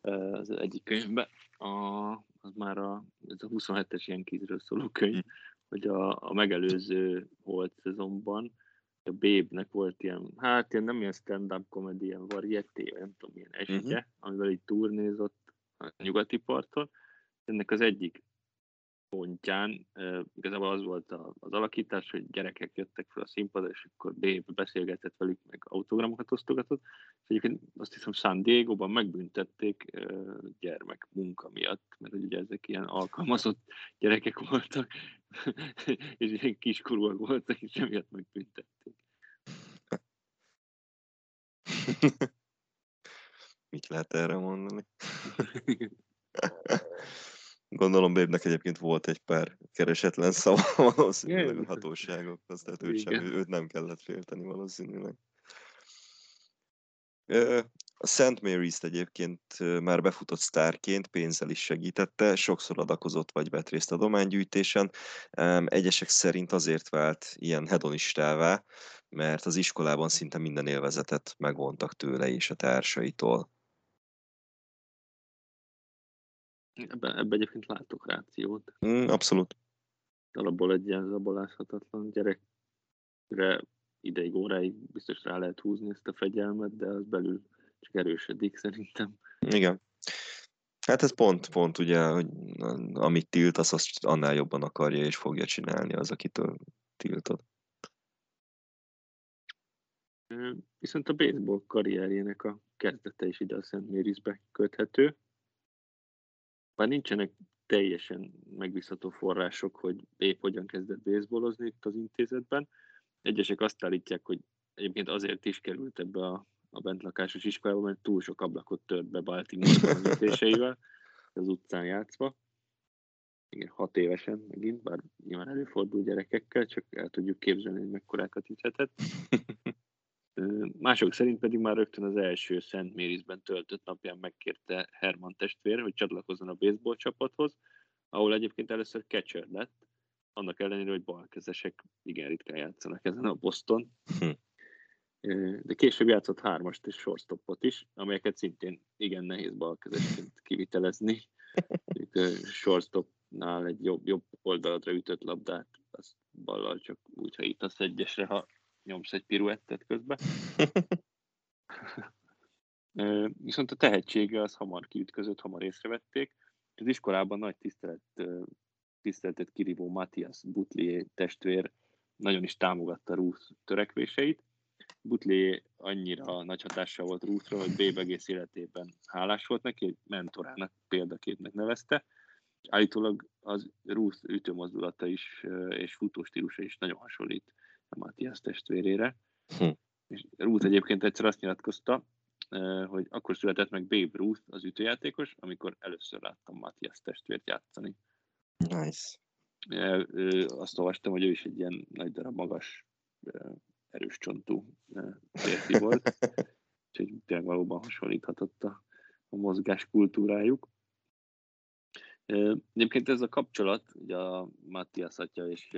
az egyik könyvben, a, az már a, ez a 27-es ilyen kizről szóló könyv, hm. hogy a, a megelőző volt szezonban, a Babe-nek volt ilyen, hát ilyen nem ilyen stand-up comedy, ilyen varieté, nem tudom, ilyen esetje, uh-huh. amivel így turnézott a nyugati parton. Ennek az egyik pontján uh, igazából az volt a, az alakítás, hogy gyerekek jöttek fel a színpadra, és akkor Dave beszélgetett velük, meg autogramokat osztogatott, és egyébként azt hiszem San Diego-ban megbüntették uh, gyermek munka miatt, mert ugye ezek ilyen alkalmazott gyerekek voltak, és ilyen kiskorúak voltak, és emiatt megbüntették. Mit lehet erre mondani? Gondolom Bébnek egyébként volt egy pár keresetlen szava valószínűleg a hatóságokhoz, tehát őt, sem, őt nem kellett félteni valószínűleg. A Szent Mary's-t egyébként már befutott sztárként pénzzel is segítette, sokszor adakozott vagy vett részt adománygyűjtésen. Egyesek szerint azért vált ilyen hedonistává, mert az iskolában szinte minden élvezetet megvontak tőle és a társaitól. Ebben, ebben egyébként látok rációt. Mm, abszolút. Alapból egy ilyen zabolázhatatlan gyerekre ideig, óráig biztos rá lehet húzni ezt a fegyelmet, de az belül csak erősödik szerintem. Igen. Hát ez pont, pont ugye, hogy amit tiltasz, azt annál jobban akarja és fogja csinálni az, akitől tiltod. Viszont a baseball karrierjének a kezdete is ide a Szent Mérisbe köthető. Bár nincsenek teljesen megbízható források, hogy épp hogyan kezdett baseballozni itt az intézetben. Egyesek azt állítják, hogy egyébként azért is került ebbe a, a bentlakásos iskolába, mert túl sok ablakot tört be Baltimore ütéseivel, az utcán játszva. Igen, hat évesen megint, bár nyilván előfordul gyerekekkel, csak el tudjuk képzelni, hogy mekkorákat üthetett. Mások szerint pedig már rögtön az első Szent Mérisben töltött napján megkérte Herman testvér, hogy csatlakozzon a baseball csapathoz, ahol egyébként először catcher lett, annak ellenére, hogy balkezesek igen ritkán játszanak ezen a Boston. Hm. De később játszott hármast és shortstopot is, amelyeket szintén igen nehéz balkezesként kivitelezni. Shortstopnál egy jobb, jobb oldaladra ütött labdát, azt ballal csak úgy hajítasz egyesre, ha nyomsz egy piruettet közben. Viszont a tehetsége az hamar kiütközött, hamar észrevették. Az iskolában nagy tisztelet, tiszteletet kirívó Matthias Butlier testvér nagyon is támogatta Ruth törekvéseit. Butlier annyira nagy hatással volt Ruthra, hogy Babe egész életében hálás volt neki, hogy mentorának, példaképnek nevezte. Állítólag az Ruth ütőmozdulata is és futóstílusa is nagyon hasonlít a Matthias testvérére. Hm. És Ruth egyébként egyszer azt nyilatkozta, eh, hogy akkor született meg Babe Ruth, az ütőjátékos, amikor először láttam Matthias testvért játszani. Nice. Eh, azt olvastam, hogy ő is egy ilyen nagy darab, magas, eh, erős csontú férfi volt, úgyhogy tényleg valóban hasonlíthatott a, a mozgás kultúrájuk. Egyébként ez a kapcsolat, ugye a Matthias atya és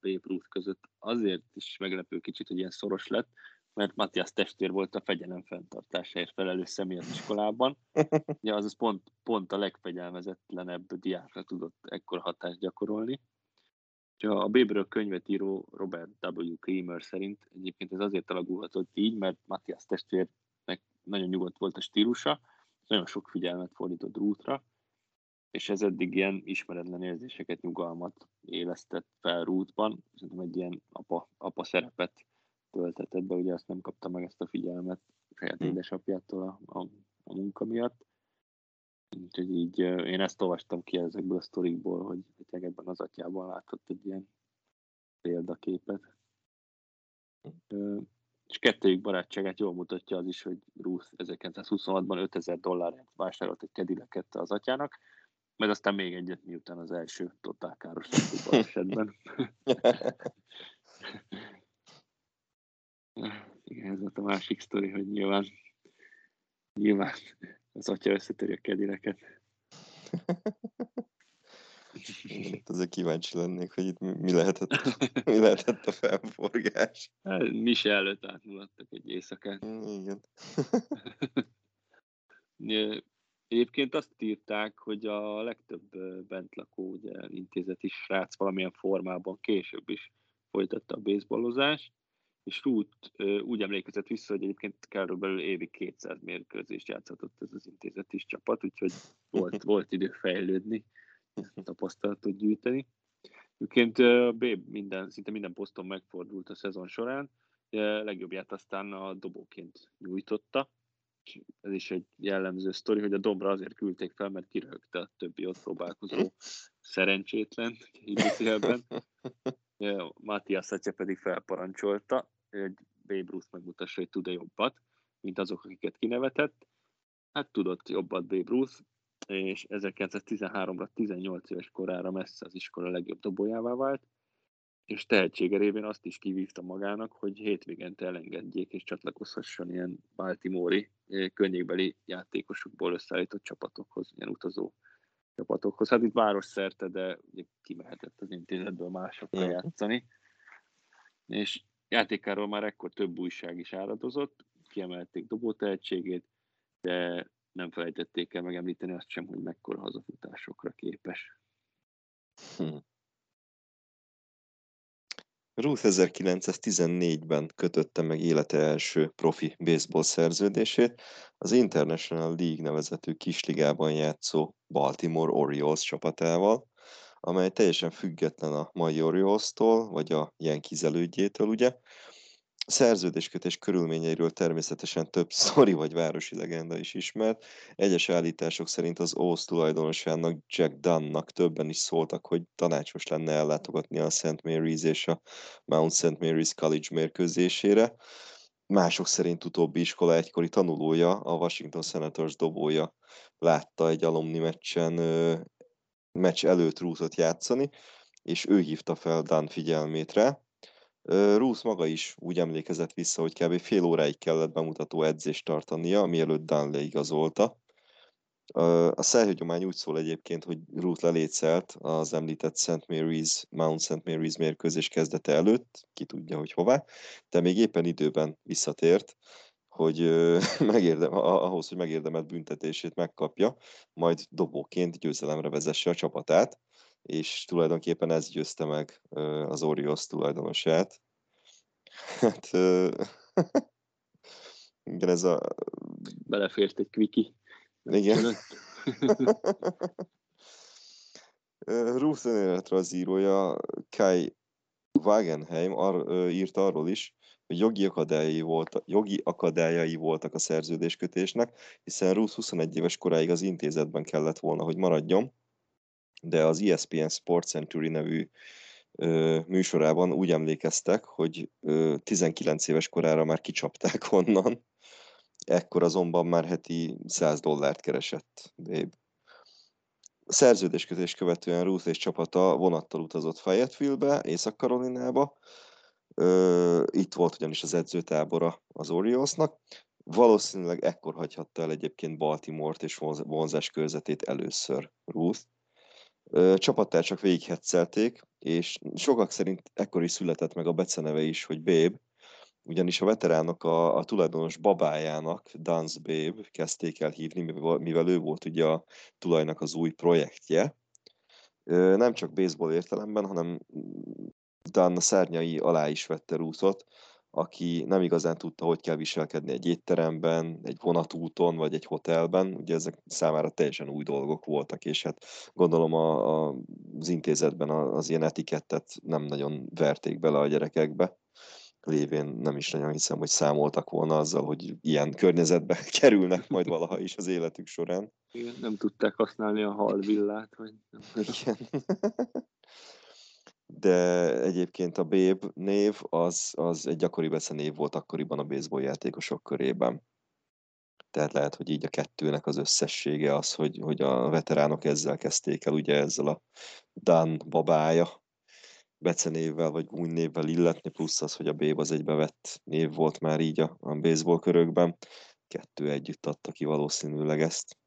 Babe Ruth között azért is meglepő kicsit, hogy ilyen szoros lett, mert Matthias testvér volt a fegyelem fenntartásáért felelős személy az iskolában. Ja, azaz pont, pont a legfegyelmezetlenebb diákra tudott ekkor hatást gyakorolni. a Bébrről könyvet író Robert W. Kramer szerint egyébként ez azért alakulhatott így, mert Matthias testvérnek nagyon nyugodt volt a stílusa, nagyon sok figyelmet fordított Ruthra, és ez eddig ilyen ismeretlen érzéseket, nyugalmat élesztett fel rútban, szerintem egy ilyen apa, apa szerepet töltetett be, ugye azt nem kapta meg ezt a figyelmet saját hmm. édesapjától a, a, a munka miatt. Úgyhogy így én ezt olvastam ki ezekből a sztorikból, hogy, hogy ebben az atyában látott egy ilyen példaképet. És kettőjük barátságát jól mutatja az is, hogy Ruth 1926-ban 5000 dollárért vásárolt egy kedileket az atyának, meg aztán még egyet, miután az első totál káros esetben. Igen, ez volt a másik sztori, hogy nyilván, nyilván az atya összetöri a kedileket. Igen, azért kíváncsi lennék, hogy itt mi lehetett, mi lehetett a felforgás. Hát, mi se előtt átmulattak egy éjszakát. Igen. Egyébként azt írták, hogy a legtöbb bentlakó ugye, intézeti srác valamilyen formában később is folytatta a baseballozást, és Ruth úgy emlékezett vissza, hogy egyébként körülbelül évi 200 mérkőzést játszhatott ez az intézeti csapat, úgyhogy volt, volt idő fejlődni, tapasztalatot gyűjteni. Egyébként B minden, szinte minden poszton megfordult a szezon során, legjobbját aztán a dobóként nyújtotta, ez is egy jellemző sztori, hogy a Dombra azért küldték fel, mert kirögte a többi ott próbálkozó szerencsétlen, idézőjelben. Matthias Atya pedig felparancsolta, hogy Babe Ruth megmutassa, hogy tud-e jobbat, mint azok, akiket kinevetett. Hát tudott jobbat Babe Ruth, és 1913-ra 18 éves korára messze az iskola legjobb dobójává vált, és tehetsége révén azt is kivívta magának, hogy hétvégente elengedjék és csatlakozhasson ilyen Baltimore-i eh, könnyékbeli játékosokból összeállított csapatokhoz, ilyen utazó csapatokhoz. Hát itt város szerte, de ugye kimehetett az intézetből másokra mm. játszani. És játékáról már ekkor több újság is áradozott, kiemelték dobó tehetségét, de nem felejtették el megemlíteni azt sem, hogy mekkora hazafutásokra képes. Hm. Ruth 1914-ben kötötte meg élete első profi baseball szerződését az International League nevezetű kisligában játszó Baltimore Orioles csapatával, amely teljesen független a mai Orioles-tól, vagy a Yankees elődjétől, ugye, a szerződéskötés körülményeiről természetesen több sztori vagy városi legenda is ismert. Egyes állítások szerint az Ósz tulajdonosának, Jack Dunnnak többen is szóltak, hogy tanácsos lenne ellátogatni a St. Mary's és a Mount St. Mary's College mérkőzésére. Mások szerint utóbbi iskola egykori tanulója, a Washington Senators dobója látta egy alumni meccsen, meccs előtt rúzott játszani, és ő hívta fel Dunn figyelmét rá Ruth maga is úgy emlékezett vissza, hogy kb. fél óráig kellett bemutató edzést tartania, mielőtt Dan leigazolta. A szerhőgyomány úgy szól egyébként, hogy Ruth lelétszelt az említett St. Mary's, Mount St. Mary's mérkőzés kezdete előtt, ki tudja, hogy hová, de még éppen időben visszatért, hogy megérdem, ahhoz, hogy megérdemelt büntetését megkapja, majd dobóként győzelemre vezesse a csapatát és tulajdonképpen ez győzte meg az Orioles tulajdonosát. Hát, igen, ez a... Belefért egy kviki. Igen. Ruth önéletrajzírója Kai Wagenheim ar, írt arról is, hogy jogi akadályai, volt, jogi akadályai voltak a szerződéskötésnek, hiszen Ruth 21 éves koráig az intézetben kellett volna, hogy maradjon, de az ESPN Sports Century nevű ö, műsorában úgy emlékeztek, hogy ö, 19 éves korára már kicsapták onnan, ekkor azonban már heti 100 dollárt keresett Babe. A szerződéskötés követően Ruth és csapata vonattal utazott Fayetteville-be, Észak-Karolinába. Itt volt ugyanis az edzőtábora az Oriolsnak. Valószínűleg ekkor hagyhatta el egyébként Baltimore-t és vonzás körzetét először Ruth csapattársak végighetszelték, és sokak szerint ekkor is született meg a beceneve is, hogy Babe, ugyanis a veteránok a, a tulajdonos babájának, Dance Babe kezdték el hívni, mivel, mivel ő volt ugye a tulajnak az új projektje. Nem csak baseball értelemben, hanem Dan a szárnyai alá is vette rúszot, aki nem igazán tudta, hogy kell viselkedni egy étteremben, egy vonatúton, vagy egy hotelben. Ugye ezek számára teljesen új dolgok voltak, és hát gondolom a, a, az intézetben az ilyen etikettet nem nagyon verték bele a gyerekekbe lévén nem is nagyon hiszem, hogy számoltak volna azzal, hogy ilyen környezetbe kerülnek majd valaha is az életük során. Igen, nem tudták használni a halvillát. Vagy nem. Igen. De egyébként a Babe név az, az egy gyakori név volt akkoriban a baseball játékosok körében. Tehát lehet, hogy így a kettőnek az összessége az, hogy, hogy a veteránok ezzel kezdték el, ugye ezzel a Dan babája becenévvel vagy névvel illetni, plusz az, hogy a Babe az egybevett név volt már így a, a baseball körökben. Kettő együtt adta ki valószínűleg ezt.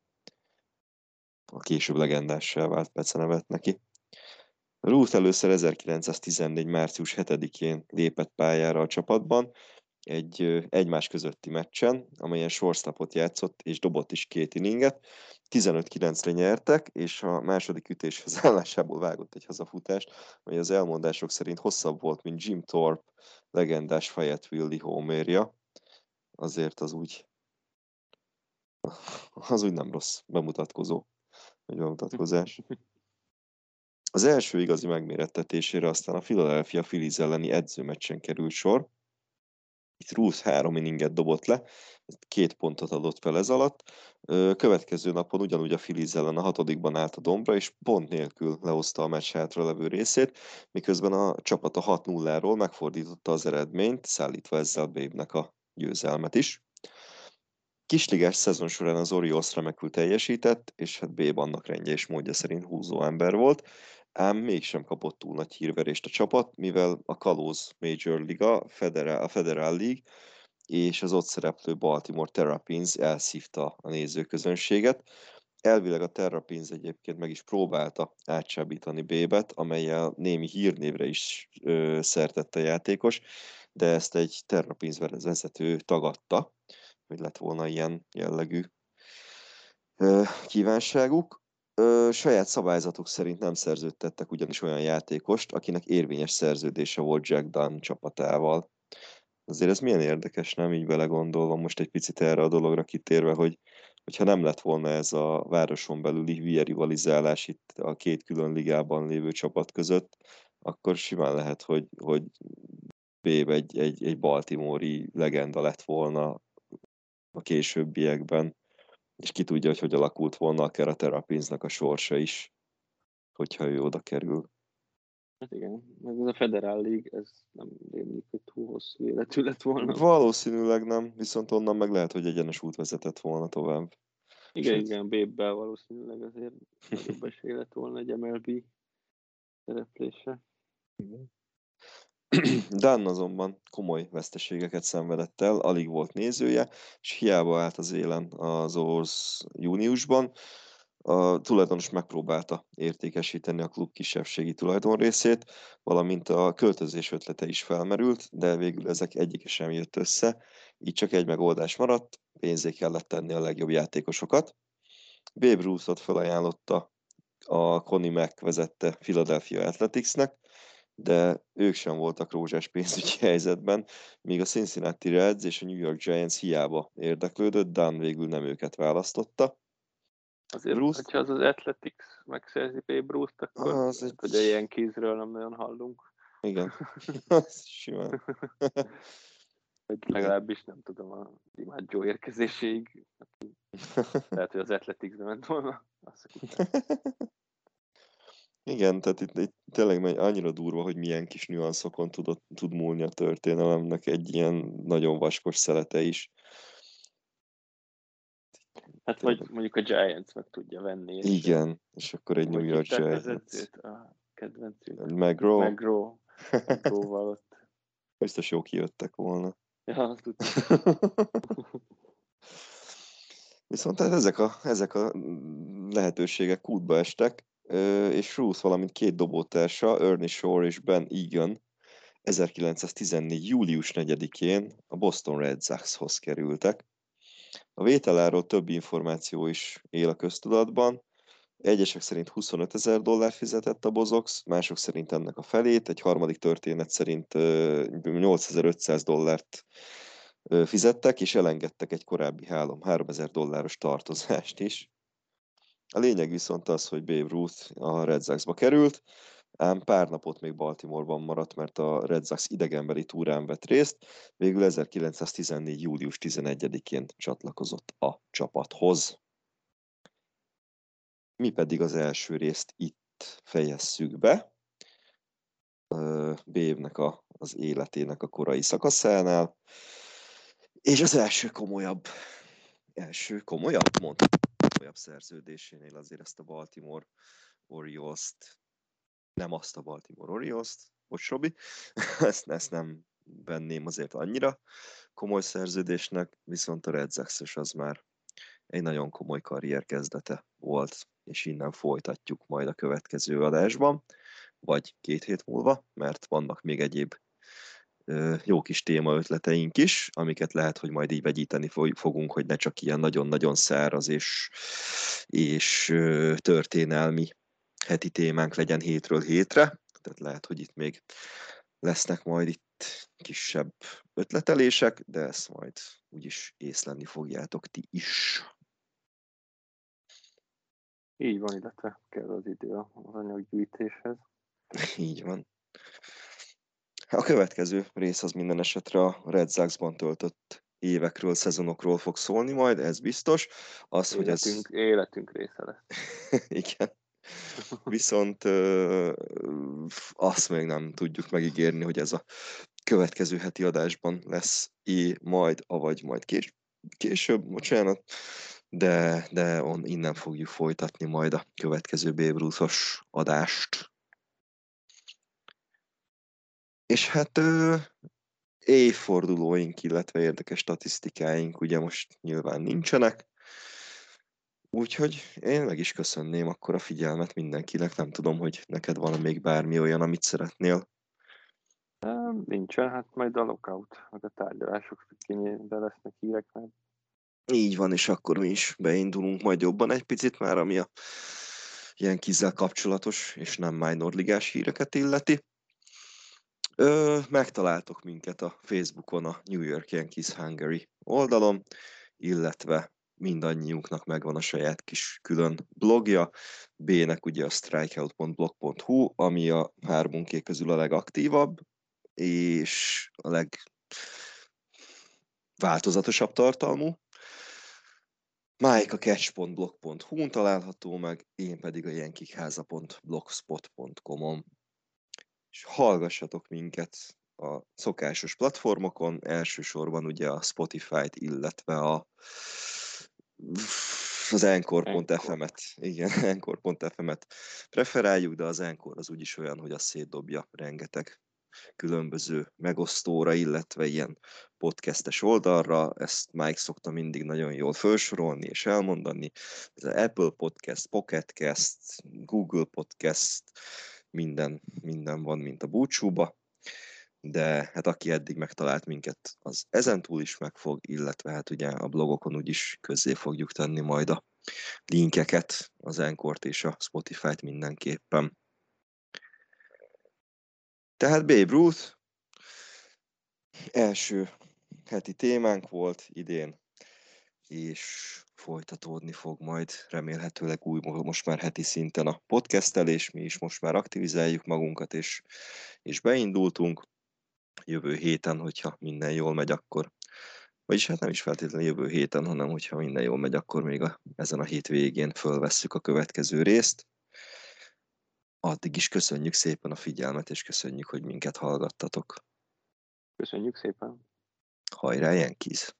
A később legendássá vált becenevet neki. Ruth először 1914. március 7-én lépett pályára a csapatban, egy egymás közötti meccsen, amelyen shortstopot játszott és dobott is két inninget. 15-9-re nyertek, és a második ütéshez állásából vágott egy hazafutást, amely az elmondások szerint hosszabb volt, mint Jim Thorpe legendás Fayetteville-i homerja. Azért az úgy az úgy nem rossz bemutatkozó, vagy bemutatkozás. Az első igazi megmérettetésére aztán a Philadelphia Phillies elleni edzőmeccsen került sor. Itt Ruth három inninget dobott le, két pontot adott fel ez alatt. Következő napon ugyanúgy a Phillies ellen a hatodikban állt a dombra, és pont nélkül lehozta a meccs hátra levő részét, miközben a csapat a 6-0-ról megfordította az eredményt, szállítva ezzel Babe-nek a győzelmet is. Kisligás szezon során az Orioles remekül teljesített, és hát Babe annak rendje és módja szerint húzó ember volt ám mégsem kapott túl nagy hírverést a csapat, mivel a Kalóz Major Liga, Federal, a Federal League és az ott szereplő Baltimore Terrapins elszívta a nézőközönséget. Elvileg a Terrapins egyébként meg is próbálta átsábítani Bébet, amelyel némi hírnévre is ö, szertette a játékos, de ezt egy Terrapins vezető tagadta, hogy lett volna ilyen jellegű ö, kívánságuk. Ö, saját szabályzatuk szerint nem szerződtettek ugyanis olyan játékost, akinek érvényes szerződése volt Jack Dunn csapatával. Azért ez milyen érdekes, nem így belegondolva most egy picit erre a dologra kitérve, hogy hogyha nem lett volna ez a városon belüli hülye rivalizálás itt a két külön ligában lévő csapat között, akkor simán lehet, hogy, hogy Béb egy, egy, egy baltimori legenda lett volna a későbbiekben és ki tudja, hogy hogy alakult volna akár a Terapinznak a sorsa is, hogyha ő oda kerül. Hát igen, ez a Federal League, ez nem rémlik, hogy túl hosszú életű lett volna. Valószínűleg nem, viszont onnan meg lehet, hogy egyenes út vezetett volna tovább. Igen, Sőt. igen, Bébbel valószínűleg azért nagyobb esély lett volna egy MLB szereplése. Igen. Dan azonban komoly veszteségeket szenvedett el, alig volt nézője, és hiába állt az élen az Orsz júniusban, a tulajdonos megpróbálta értékesíteni a klub kisebbségi tulajdonrészét, valamint a költözés ötlete is felmerült, de végül ezek egyik sem jött össze, így csak egy megoldás maradt, pénzé kellett tenni a legjobb játékosokat. Babe Ruthot felajánlotta a Connie Mack vezette Philadelphia Athleticsnek, de ők sem voltak rózsás pénzügyi helyzetben, míg a Cincinnati Reds és a New York Giants hiába érdeklődött, Dan végül nem őket választotta. Azért, Bruce... hogyha az az Athletics megszerzi Babe Bruce-t, akkor ah, az egy... hogy a ilyen kézről nem nagyon hallunk. Igen, az simán. Vagy legalábbis nem tudom, a Joe érkezéséig. Lehet, hogy az Athletics ment volna. Igen, tehát itt, itt tényleg annyira durva, hogy milyen kis nüanszokon tud, tud múlni a történelemnek egy ilyen nagyon vaskos szelete is. Hát vagy mondjuk a Giants meg tudja venni. És Igen, és akkor egy New York Giants. A kedvencünk. McGraw. McGraw. McGraw-val ott. Biztos jó kijöttek volna. Ja, tudtam. Viszont hát ezek a, ezek a lehetőségek kútba estek, és Ruth, valamint két dobótársa, Ernie Shore és Ben Egan 1914. július 4-én a Boston Red Soxhoz kerültek. A vételáról több információ is él a köztudatban. Egyesek szerint 25 ezer dollár fizetett a Bozox, mások szerint ennek a felét, egy harmadik történet szerint 8500 dollárt fizettek, és elengedtek egy korábbi 3000 dolláros tartozást is. A lényeg viszont az, hogy Babe Ruth a Red Sox-ba került, ám pár napot még Baltimoreban maradt, mert a Red Sox idegenbeli túrán vett részt, végül 1914. július 11-én csatlakozott a csapathoz. Mi pedig az első részt itt fejezzük be. Bévnek a, az életének a korai szakaszánál. És az első komolyabb, első komolyabb, mondtam, komolyabb szerződésénél azért ezt a Baltimore Orioles-t, nem azt a Baltimore Orioles-t, bocs Robi, ezt, ezt nem venném azért annyira komoly szerződésnek, viszont a Red Sox az már egy nagyon komoly karrier kezdete volt, és innen folytatjuk majd a következő adásban, vagy két hét múlva, mert vannak még egyéb jó kis téma ötleteink is, amiket lehet, hogy majd így vegyíteni fogunk, hogy ne csak ilyen nagyon-nagyon száraz és, és történelmi heti témánk legyen hétről hétre. Tehát lehet, hogy itt még lesznek majd itt kisebb ötletelések, de ezt majd úgyis észlenni fogjátok ti is. Így van, illetve kell az idő az anyaggyűjtéshez. Így van. A következő rész az minden esetre a Red Sox-ban töltött évekről, szezonokról fog szólni majd, ez biztos. Az, életünk, hogy ez... életünk része lesz. Igen. Viszont ö, azt még nem tudjuk megígérni, hogy ez a következő heti adásban lesz é, majd, avagy majd kés, később, bocsánat, de, de on, innen fogjuk folytatni majd a következő Babe adást. És hát ö, évfordulóink, illetve érdekes statisztikáink ugye most nyilván nincsenek, úgyhogy én meg is köszönném akkor a figyelmet mindenkinek, nem tudom, hogy neked van még bármi olyan, amit szeretnél. Nincsen, hát majd a lockout, meg a tárgyalások de lesznek hírek, mert így van, és akkor mi is beindulunk majd jobban egy picit már, ami a ilyen kizzel kapcsolatos és nem minor ligás híreket illeti. Ö, megtaláltok minket a Facebookon a New York Yankees Hungary oldalon, illetve mindannyiunknak megvan a saját kis külön blogja, B-nek ugye a strikeout.blog.hu, ami a hármunké közül a legaktívabb, és a legváltozatosabb tartalmú. Mike a catch.blog.hu-n található meg, én pedig a jenkikháza.blogspot.com-on és hallgassatok minket a szokásos platformokon, elsősorban ugye a Spotify-t, illetve a az Encore.fm-et, igen, Encore.fm-et preferáljuk, de az Encore az úgyis olyan, hogy az szétdobja rengeteg különböző megosztóra, illetve ilyen podcastes oldalra. Ezt Mike szokta mindig nagyon jól felsorolni és elmondani. Ez az Apple Podcast, Pocketcast, Google Podcast, minden, minden van, mint a búcsúba, de hát aki eddig megtalált minket, az ezentúl is megfog, illetve hát ugye a blogokon úgyis közzé fogjuk tenni majd a linkeket, az Enkort és a Spotify-t mindenképpen. Tehát Babe Ruth első heti témánk volt idén, és folytatódni fog majd remélhetőleg új, most már heti szinten a podcastelés, mi is most már aktivizáljuk magunkat, és, és beindultunk jövő héten, hogyha minden jól megy, akkor vagyis hát nem is feltétlenül jövő héten, hanem hogyha minden jól megy, akkor még a, ezen a hétvégén fölvesszük a következő részt. Addig is köszönjük szépen a figyelmet, és köszönjük, hogy minket hallgattatok. Köszönjük szépen. Hajrá, Yankees!